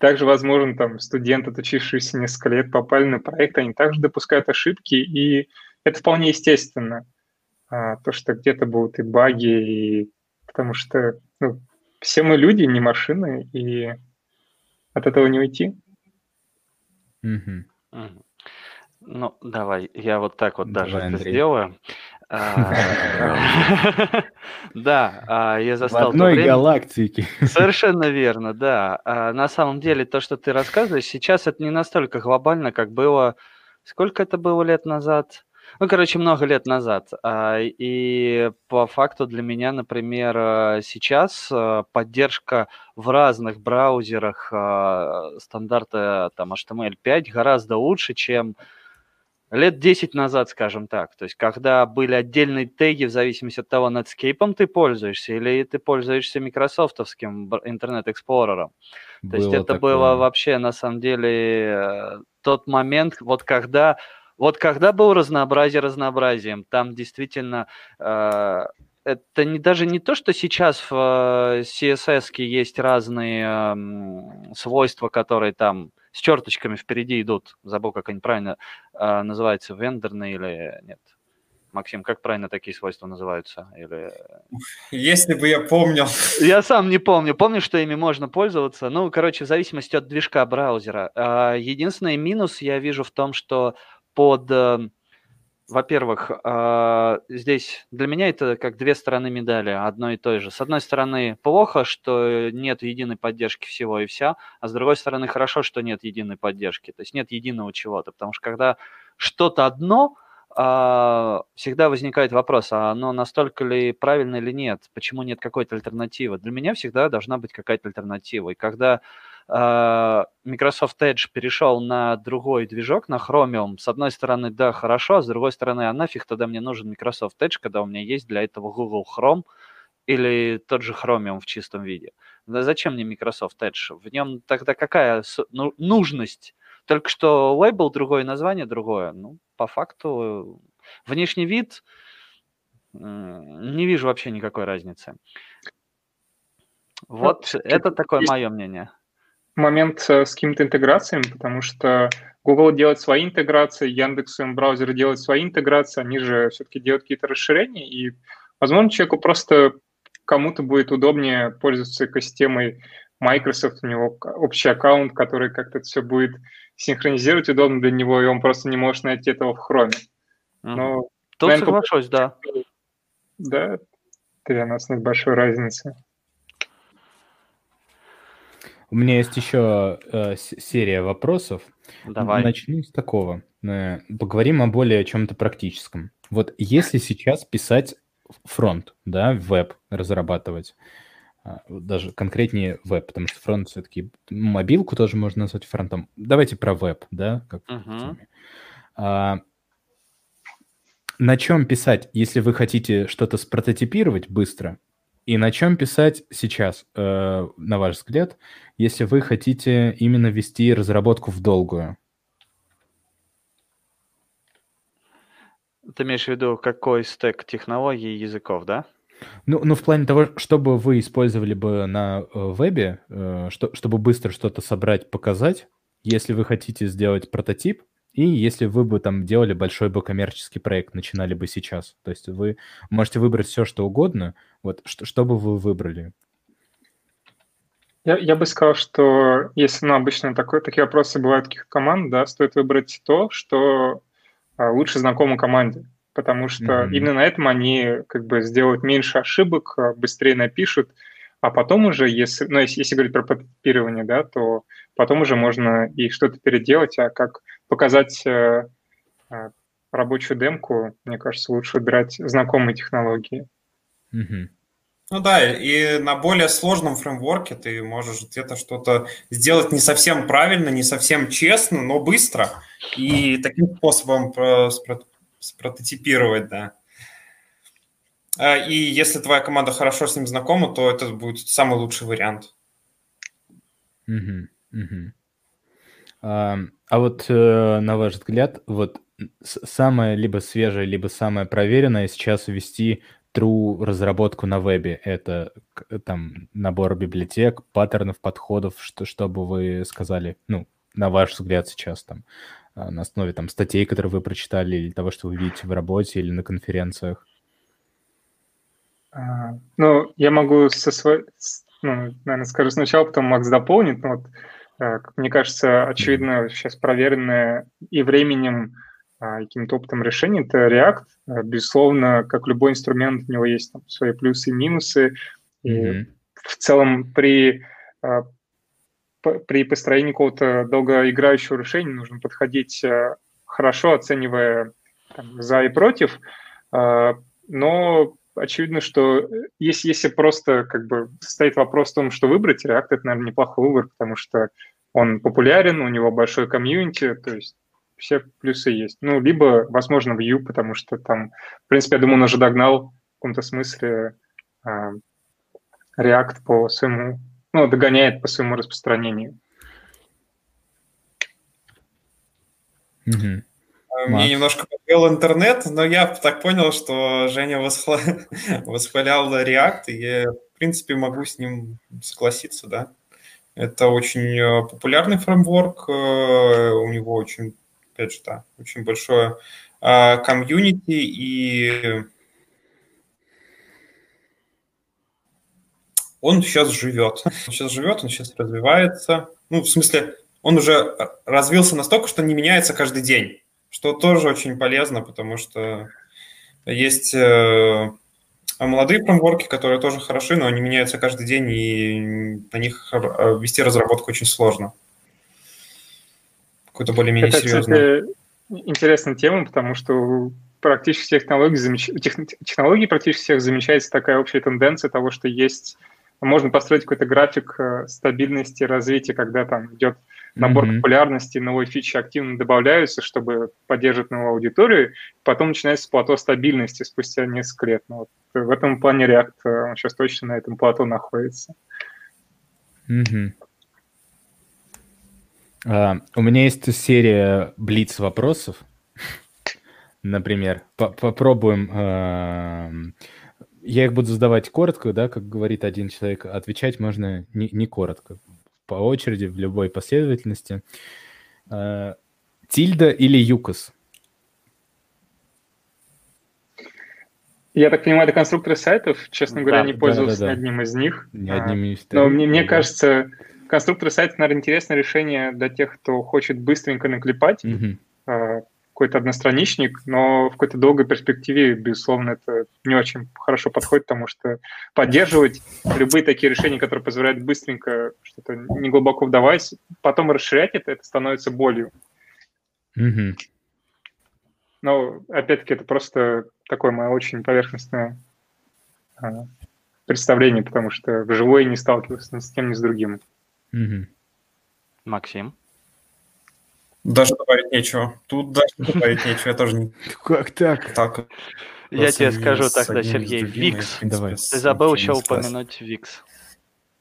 также, возможно, там студенты, отучившиеся несколько лет, попали на проект, они также допускают ошибки, и это вполне естественно. А, то, что где-то будут и баги, и... потому что ну, все мы люди, не машины, и от этого не уйти. Мгм. Ну, давай, я вот так вот даже это сделаю. А, да, а, я В одной галактике. Совершенно верно, да. А, на самом деле, то, что ты рассказываешь, сейчас это не настолько глобально, как было... Сколько это было лет назад? Ну, короче, много лет назад. И по факту для меня, например, сейчас поддержка в разных браузерах стандарта там HTML5 гораздо лучше, чем лет 10 назад, скажем так. То есть, когда были отдельные теги в зависимости от того, Netscape ты пользуешься или ты пользуешься Microsoftовским Internet Explorer. То есть, это такое. было вообще, на самом деле, э, тот момент, вот когда... Вот когда был разнообразие разнообразием, там действительно э, это не, даже не то, что сейчас в э, CSS есть разные э, свойства, которые там с черточками впереди идут. Забыл, как они правильно э, называются, вендорные или нет. Максим, как правильно такие свойства называются? Или... Если бы я помнил. Я сам не помню. Помню, что ими можно пользоваться. Ну, короче, в зависимости от движка браузера. Единственный минус я вижу в том, что под во-первых, а, здесь для меня это как две стороны медали, одно и то же. С одной стороны, плохо, что нет единой поддержки всего и вся, а с другой стороны, хорошо, что нет единой поддержки, то есть нет единого чего-то, потому что когда что-то одно, а, всегда возникает вопрос, а оно настолько ли правильно или нет, почему нет какой-то альтернативы. Для меня всегда должна быть какая-то альтернатива. И когда Microsoft Edge перешел на другой движок, на Chromium, с одной стороны, да, хорошо, а с другой стороны, а нафиг тогда мне нужен Microsoft Edge, когда у меня есть для этого Google Chrome или тот же Chromium в чистом виде. Да зачем мне Microsoft Edge? В нем тогда какая ну, нужность? Только что лейбл другое, название другое. Ну, по факту, внешний вид не вижу вообще никакой разницы. Вот ну, это такое мое мнение момент э, с какими-то интеграциями, потому что Google делает свои интеграции, Яндекс и браузеры делают свои интеграции, они же все-таки делают какие-то расширения, и, возможно, человеку просто кому-то будет удобнее пользоваться экосистемой Microsoft, у него общий аккаунт, который как-то все будет синхронизировать удобно для него, и он просто не может найти этого в Chrome. Но, Тут наверное, соглашусь, да. Да, для нас нет большой разницы. У меня есть еще э, серия вопросов. Давай. Начну с такого. Э, поговорим о более чем-то практическом. Вот если сейчас писать фронт, да, веб разрабатывать, э, даже конкретнее веб, потому что фронт все-таки мобилку тоже можно назвать фронтом. Давайте про веб, да, как uh-huh. а, на чем писать, если вы хотите что-то спрототипировать быстро, и на чем писать сейчас, э, на ваш взгляд, если вы хотите именно вести разработку в долгую? Ты имеешь в виду, какой стек технологий и языков, да? Ну, ну, в плане того, чтобы вы использовали бы на э, вебе, э, что, чтобы быстро что-то собрать, показать, если вы хотите сделать прототип, и если вы бы там делали большой бы коммерческий проект, начинали бы сейчас. То есть вы можете выбрать все, что угодно. Вот что, что бы вы выбрали? Я, я бы сказал, что если ну, обычно такой, такие вопросы бывают таких команд, да, стоит выбрать то, что а, лучше знакомо команде. Потому что mm-hmm. именно на этом они как бы сделают меньше ошибок, а, быстрее напишут, а потом уже, если, ну, если, если говорить про прототипирование, да, то потом уже можно и что-то переделать, а как показать э, э, рабочую демку, мне кажется, лучше выбирать знакомые технологии. Угу. Ну да, и на более сложном фреймворке ты можешь где-то что-то сделать не совсем правильно, не совсем честно, но быстро. И таким способом спрототипировать, да. И если твоя команда хорошо с ним знакома, то это будет самый лучший вариант. Угу, угу. А, а вот э, на ваш взгляд, вот самое либо свежее, либо самое проверенное сейчас ввести true разработку на вебе? Это там набор библиотек, паттернов, подходов, что, что бы вы сказали, ну, на ваш взгляд сейчас там, а, на основе там статей, которые вы прочитали, или того, что вы видите в работе или на конференциях? А, ну, я могу со своей, ну, наверное, скажу сначала, потом Макс дополнит. Но вот, как мне кажется, очевидно, сейчас проверенное и временем а, каким-то опытом решения, это React. Э, безусловно, как любой инструмент, у него есть там, свои плюсы и минусы. И mm-hmm. в целом при, а, при построении какого-то долгоиграющего решения нужно подходить э, хорошо, оценивая там, за и против. А, но очевидно, что если, если просто как бы стоит вопрос в том, что выбрать, React — это, наверное, неплохой выбор, потому что он популярен, у него большой комьюнити, то есть все плюсы есть. Ну, либо, возможно, Vue, потому что там, в принципе, я думаю, он уже догнал в каком-то смысле э, React по своему, ну, догоняет по своему распространению. Mm-hmm. Мне Макс. немножко подвел интернет, но я так понял, что Женя восхвал... восхвалял React, и я, в принципе, могу с ним согласиться, да. Это очень э, популярный фреймворк, э, у него очень опять же, да, очень большое а, комьюнити, и он сейчас живет. Он сейчас живет, он сейчас развивается. Ну, в смысле, он уже развился настолько, что не меняется каждый день, что тоже очень полезно, потому что есть э, молодые фреймворки, которые тоже хороши, но они меняются каждый день, и на них вести разработку очень сложно какую-то более-менее Это, серьезную. Кстати, интересная тема, потому что практически всех технологий, замеч... тех... технологий практически всех замечается такая общая тенденция того, что есть можно построить какой-то график э, стабильности развития, когда там идет набор mm-hmm. популярности, новые фичи активно добавляются, чтобы поддерживать новую аудиторию, потом начинается плато стабильности спустя несколько лет. Ну, вот в этом плане React э, сейчас точно на этом плато находится. Mm-hmm. А, у меня есть серия блиц вопросов. Например, попробуем. А, я их буду задавать коротко, да, как говорит один человек. Отвечать можно не, не коротко, по очереди, в любой последовательности. А, Тильда или Юкос? Я так понимаю, это конструкторы сайтов. Честно говоря, да, не пользовался да, да, да. одним из них. Ни одним из Но мне, мне кажется, конструкторы сайта, наверное, интересное решение для тех, кто хочет быстренько наклепать э, какой-то одностраничник, но в какой-то долгой перспективе, безусловно, это не очень хорошо подходит, потому что поддерживать любые такие решения, которые позволяют быстренько что-то не глубоко вдаваясь, потом расширять это, это становится болью. Mm-hmm. Но, опять-таки, это просто такое мое очень поверхностное э, представление, потому что вживую не сталкивался ни с тем, ни с другим. Угу. Максим? Даже добавить нечего. Тут даже добавить нечего, я тоже не... Как так? Так. Я тебе скажу тогда, Сергей, Викс. Давай. Ты забыл еще упомянуть Викс.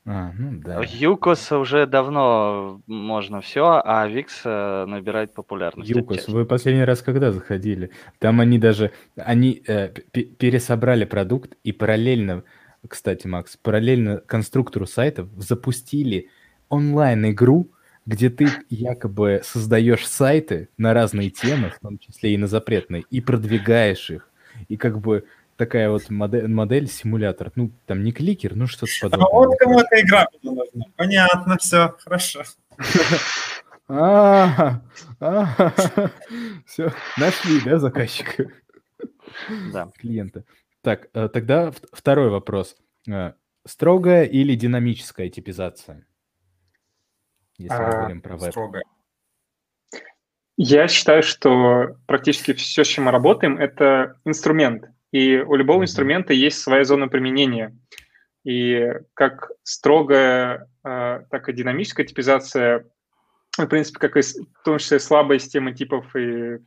А, ну да. uCoz уже давно можно все, а Викс э, набирает популярность. uCoz, вы последний раз когда заходили? Там они даже, они э, пересобрали продукт и параллельно, кстати, Макс, параллельно конструктору сайтов запустили онлайн-игру, где ты якобы создаешь сайты на разные темы, в том числе и на запретные, и продвигаешь их. И как бы такая вот модель, модель симулятор. Ну, там не кликер, ну что-то а подобное. А вот кому эта игра нужна. Понятно, все, хорошо. А, все, нашли, да, заказчика? Да. Клиента. Так, э, тогда второй вопрос. Э, строгая или динамическая типизация? Если мы а, говорим про веб? Строго. Я считаю, что практически все, с чем мы работаем, это инструмент. И у любого mm-hmm. инструмента есть своя зона применения. И как строгая, а, так и динамическая типизация, в принципе, как и в том числе слабые системы типов и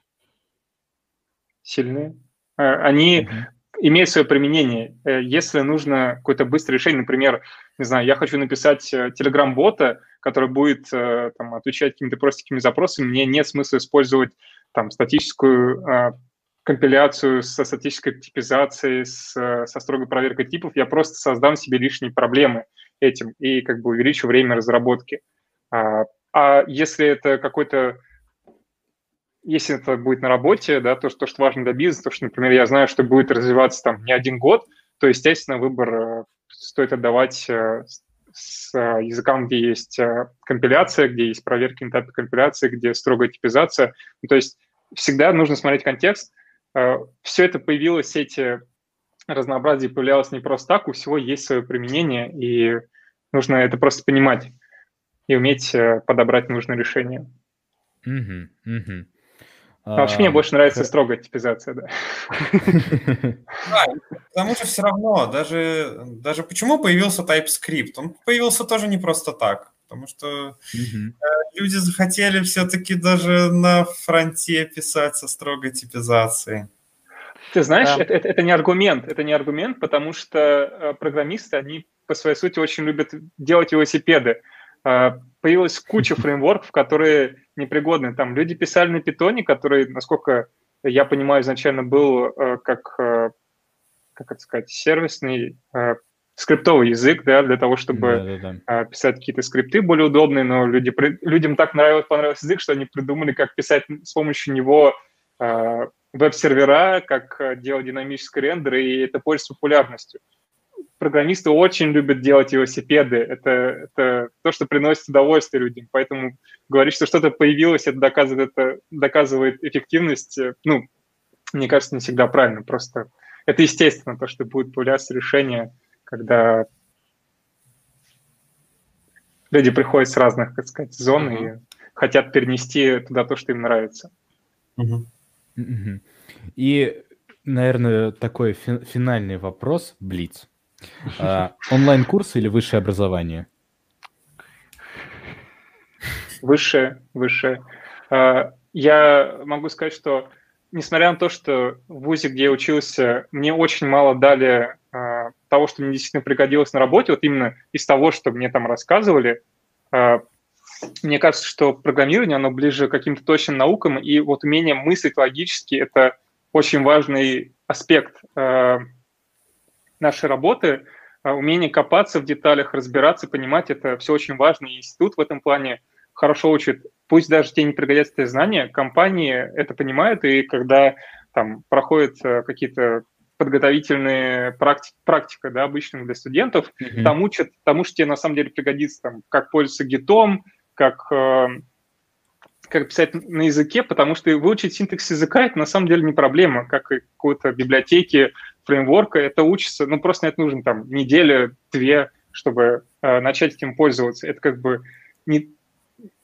сильные, а, они mm-hmm. имеет свое применение. Э, если нужно какое-то быстрое решение, например, не знаю, я хочу написать телеграм-бота, который будет там, отвечать какими-то простенькими запросами, мне нет смысла использовать там статическую компиляцию со статической типизацией, с, со строгой проверкой типов, я просто создам себе лишние проблемы этим и как бы увеличу время разработки. А, а если это какой-то если это будет на работе, да, то, то, что важно для бизнеса, то, что, например, я знаю, что будет развиваться там не один год, то, естественно, выбор э, стоит отдавать э, с э, языкам, где есть компиляция, где есть проверки на этапе компиляции, где строгая типизация. Ну, то есть всегда нужно смотреть контекст. Все это появилось, эти разнообразие появлялось не просто так, у всего есть свое применение, и нужно это просто понимать и уметь подобрать нужное решение. Угу, угу. А вообще мне больше нравится строгая типизация, да. Да, потому что все равно, даже, даже почему появился TypeScript? Он появился тоже не просто так, потому что угу. люди захотели все-таки даже на фронте писать со строгой типизацией. Ты знаешь, да. это, это, это не аргумент, это не аргумент, потому что э, программисты, они по своей сути очень любят делать велосипеды. Появилась куча фреймворков, которые непригодны. Там люди писали на питоне, который, насколько я понимаю, изначально был э, как, э, как это сказать, сервисный э, скриптовый язык, да, для того, чтобы да, да, да. писать какие-то скрипты более удобные, но люди, людям так нравился, понравился язык, что они придумали, как писать с помощью него веб-сервера, как делать динамический рендер, и это пользуется популярностью программисты очень любят делать велосипеды. Это, это то, что приносит удовольствие людям. Поэтому говорить, что что-то появилось, это доказывает, это доказывает эффективность. Ну, мне кажется, не всегда правильно. Просто это естественно, то, что будет появляться решение, когда люди приходят с разных, так сказать, зон uh-huh. и хотят перенести туда то, что им нравится. Uh-huh. Uh-huh. И, наверное, такой финальный вопрос, Блиц. А, онлайн-курсы или высшее образование? Высшее, высшее. А, я могу сказать, что несмотря на то, что в ВУЗе, где я учился, мне очень мало дали а, того, что мне действительно пригодилось на работе, вот именно из того, что мне там рассказывали, мне кажется, что программирование, оно ближе к каким-то точным наукам, и вот умение мыслить логически – это очень важный аспект нашей работы, а, умение копаться в деталях, разбираться, понимать, это все очень важно. И институт в этом плане хорошо учит. Пусть даже тебе не пригодятся эти знания, компании это понимают, и когда там проходят э, какие-то подготовительные практи- практика, да, обычно для студентов, mm-hmm. там учат тому, что тебе на самом деле пригодится, там, как пользоваться гитом, как, э, как писать на языке, потому что выучить синтекс языка – это на самом деле не проблема, как и какой-то библиотеки, фреймворка, это учится, ну, просто это нужно там неделя, две, чтобы э, начать этим пользоваться. Это как бы не,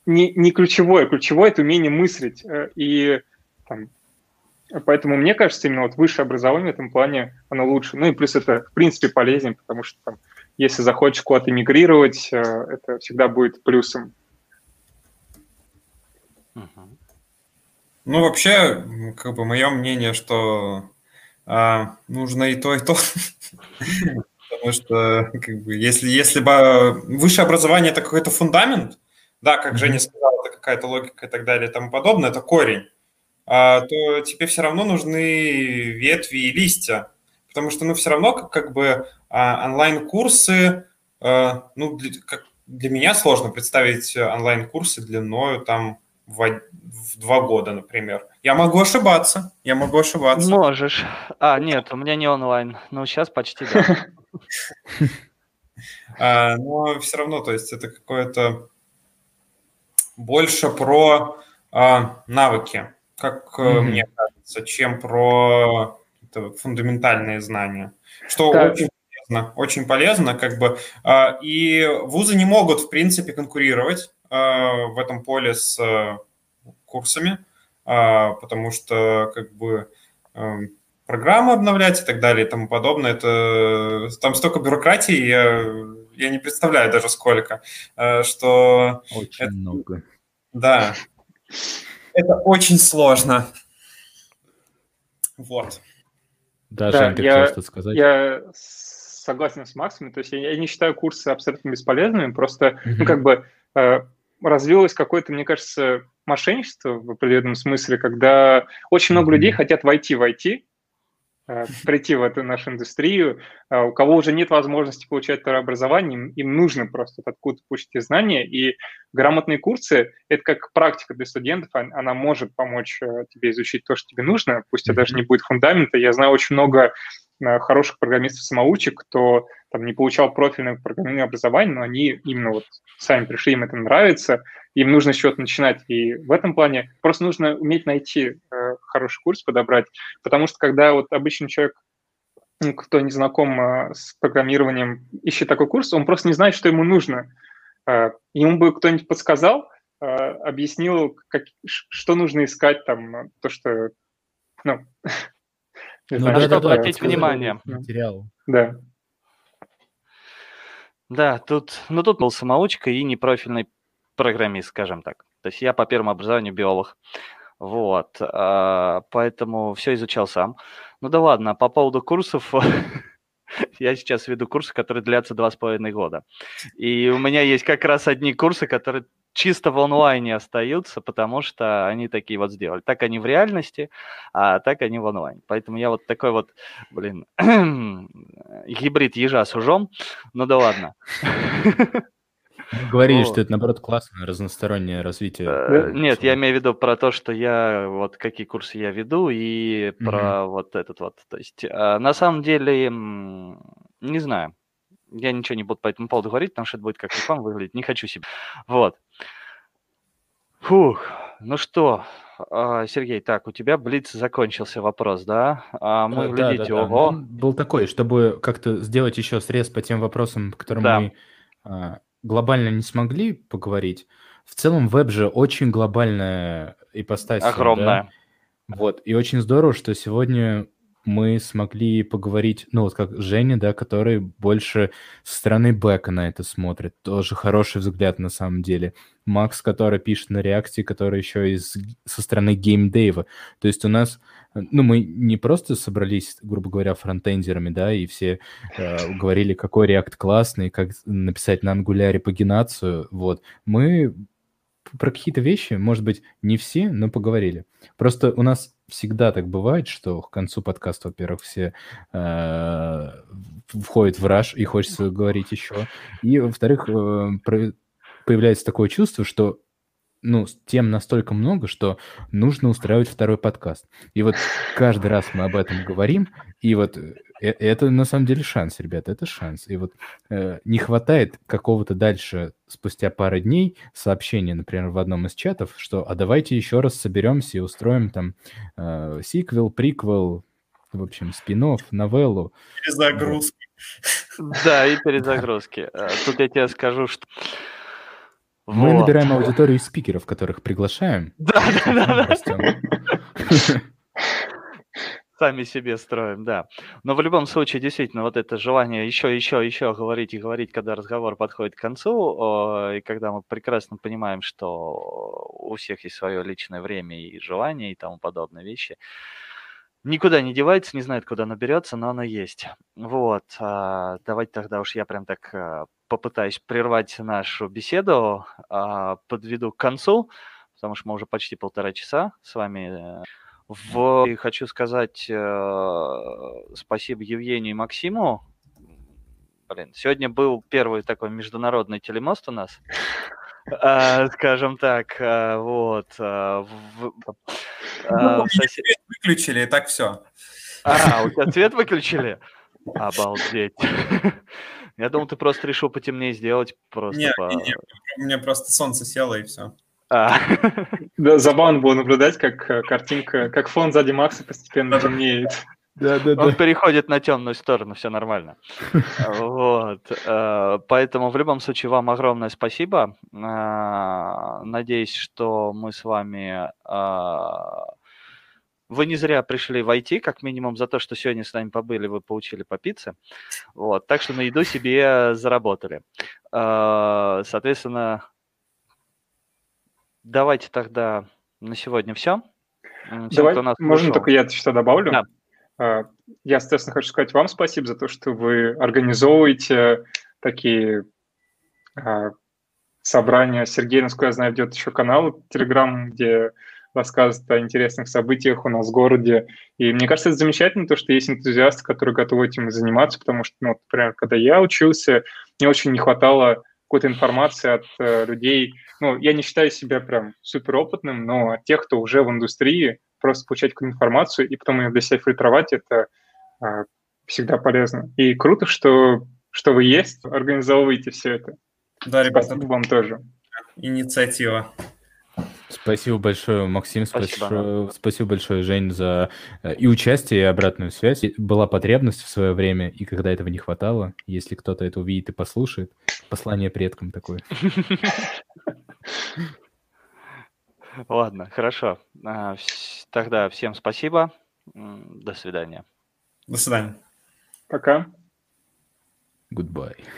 не, не ключевое. Ключевое – это умение мыслить. Э, и там, поэтому мне кажется, именно вот высшее образование в этом плане, оно лучше. Ну и плюс это, в принципе, полезнее, потому что там, если захочешь куда-то мигрировать, э, это всегда будет плюсом. Ну, вообще, как бы мое мнение, что а, нужно и то, и то. Потому что, как бы, если, если бы высшее образование – это какой-то фундамент, да, как Женя сказал, это какая-то логика и так далее и тому подобное, это корень, а, то тебе все равно нужны ветви и листья. Потому что, ну, все равно, как, как бы, а, онлайн-курсы, а, ну, для, как, для меня сложно представить онлайн-курсы длиною там в, в два года, например. Я могу ошибаться, я могу ошибаться. Можешь. А, нет, у меня не онлайн. Ну, сейчас почти да. А, но все равно, то есть это какое-то больше про а, навыки, как мне кажется, чем про фундаментальные знания. Что очень полезно, очень полезно, как бы. И вузы не могут, в принципе, конкурировать Э, в этом поле с э, курсами, а, потому что как бы программы обновлять и так далее и тому подобное, это там столько бюрократии, я, я не представляю даже сколько, э, что... Очень это, много. Да, это очень сложно. Вот. Да, Да, Жень, ты я- хотел что-то сказать? Я согласен с Максом, то есть я, я не считаю курсы абсолютно бесполезными, просто, ну, Мгм. как бы э, развилось какое-то, мне кажется, мошенничество в определенном смысле, когда очень много людей хотят войти в IT, э, прийти в эту нашу индустрию, а у кого уже нет возможности получать второе образование, им, нужно просто откуда получить эти знания, и грамотные курсы – это как практика для студентов, он- она может помочь э, тебе изучить то, что тебе нужно, пусть это даже не будет фундамента. Я знаю очень много э, хороших программистов-самоучек, кто там не получал профильное программное образование, но они именно вот сами пришли, им это нравится, им нужно с чего-то начинать. И в этом плане просто нужно уметь найти э, хороший курс, подобрать, потому что когда вот обычный человек ну, кто не знаком э, с программированием, ищет такой курс, он просто не знает, что ему нужно. Э, ему бы кто-нибудь подсказал, э, объяснил, как, что нужно искать, там, то, что, ну, Ну да, что да, обратить сказали внимание. Материал. Да. Да, тут, ну тут был самоучка и непрофильный программист, скажем так. То есть я по первому образованию биолог. Вот, а, поэтому все изучал сам. Ну да ладно, по поводу курсов, я сейчас веду курсы, которые длятся два с половиной года. И у меня есть как раз одни курсы, которые чисто в онлайне остаются, потому что они такие вот сделали. Так они в реальности, а так они в онлайне. Поэтому я вот такой вот, блин, гибрид ежа с ужом. Ну да ладно. Мы Говорили, Вот. что это, наоборот, классное разностороннее развитие. Э, э, Нет, я имею в виду про то, что я вот какие курсы я веду и про вот этот вот. То есть на самом деле не знаю. Я ничего не буду по этому поводу говорить, потому что это будет как реклама выглядеть. Не хочу себе. Вот. Фух. Ну что, а, Сергей, так, у тебя Блиц закончился вопрос, да? А мы, Э, да, да, глядите, да. ого. Он был такой, чтобы как-то сделать еще срез по тем вопросам, по которым Да. мы а, глобально не смогли поговорить. В целом веб же очень глобальная ипостась. да? Огромная. Вот, и очень здорово, что сегодня мы смогли поговорить, ну, вот как Женя, да, который больше со стороны бэка на это смотрит. Тоже хороший взгляд на самом деле. Макс, который пишет на реакции, который еще из, со стороны геймдейва. То есть у нас, э, ну, мы не просто собрались, грубо говоря, фронтендерами, да, и все э, говорили, какой реакт классный, как написать на ангуляре пагинацию, вот. Мы про какие-то вещи, может быть, не все, но поговорили. Просто у нас всегда так бывает, что к концу подкаста, во-первых, все э, входят в раж и хочется говорить еще. И, во-вторых, э, появляется такое чувство, что ну, тем настолько много, что нужно устраивать второй подкаст. И вот каждый раз мы об этом говорим, и вот э- это на самом деле шанс, ребята, это шанс. И вот э, не хватает какого-то дальше, спустя пару дней, сообщения, например, в одном из чатов, что «а давайте еще раз соберемся и устроим там э, сиквел, приквел, в общем, спин новеллу». Перезагрузка. Да, и перезагрузки. Э, Тут я тебе скажу, что... Мы набираем аудиторию из спикеров, которых приглашаем. Да, да, да. Сами себе строим, да. Но в любом случае, действительно, вот это желание еще, еще, еще говорить и говорить, когда разговор подходит к концу, и когда мы прекрасно понимаем, что у всех есть свое личное время и желание и тому подобные вещи, никуда не девается, не знает, куда наберется, но оно есть. Вот. а, Давайте тогда уж я прям так а, попытаюсь прервать нашу беседу, а, подведу к концу, потому что мы уже почти полтора часа с вами э, в... И хочу сказать э, спасибо Евгению и Максиму. Блин, сегодня был первый такой международный телемост у нас. Э, скажем так, э, вот. э, в- э, Ну, в сосед- Свет выключили, и так все. А, у тебя свет выключили? Обалдеть. Я думал, ты просто решил потемнее сделать. Просто Не, по- не, не, у меня просто солнце село, и все. А. Да, забавно было наблюдать, как э, картинка, как фон сзади Макса постепенно темнеет. Он переходит на темную сторону, все нормально. Вот. э, Поэтому в любом случае вам огромное спасибо. А, Надеюсь, что мы с вами... Вы не зря пришли в IT, как минимум за то, что сегодня с нами побыли, вы получили по пицце. Вот. Так что на еду себе заработали. Соответственно, давайте тогда на сегодня все. Давай, можно только я что добавлю? Да. А, я, соответственно, хочу сказать вам спасибо за то, что вы организовываете такие а, собрания. Сергей, насколько я знаю, ведет еще канал Telegram, где рассказывает о интересных событиях у нас в городе. И мне кажется, это замечательно, то, что есть энтузиасты, которые готовы этим заниматься, потому что, ну, например, когда я учился, мне очень не хватало какой-то информации от э, людей. Ну, я не считаю себя прям суперопытным, но тех, кто уже в индустрии, просто получать какую-то информацию и потом ее для себя фильтровать, это э, всегда полезно. И круто, что, что вы есть, организовываете все это. Да, ребята. Спасибо вам тоже. Инициатива. Спасибо большое, Максим, спасибо, спасибо, спасибо большое, Жень, за э, и участие, и обратную связь. Была потребность в свое время, и когда этого не хватало, если кто-то это увидит и послушает, послание предкам такое. Ладно, хорошо. А, тогда всем спасибо. До свидания. До свидания. Пока. Goodbye.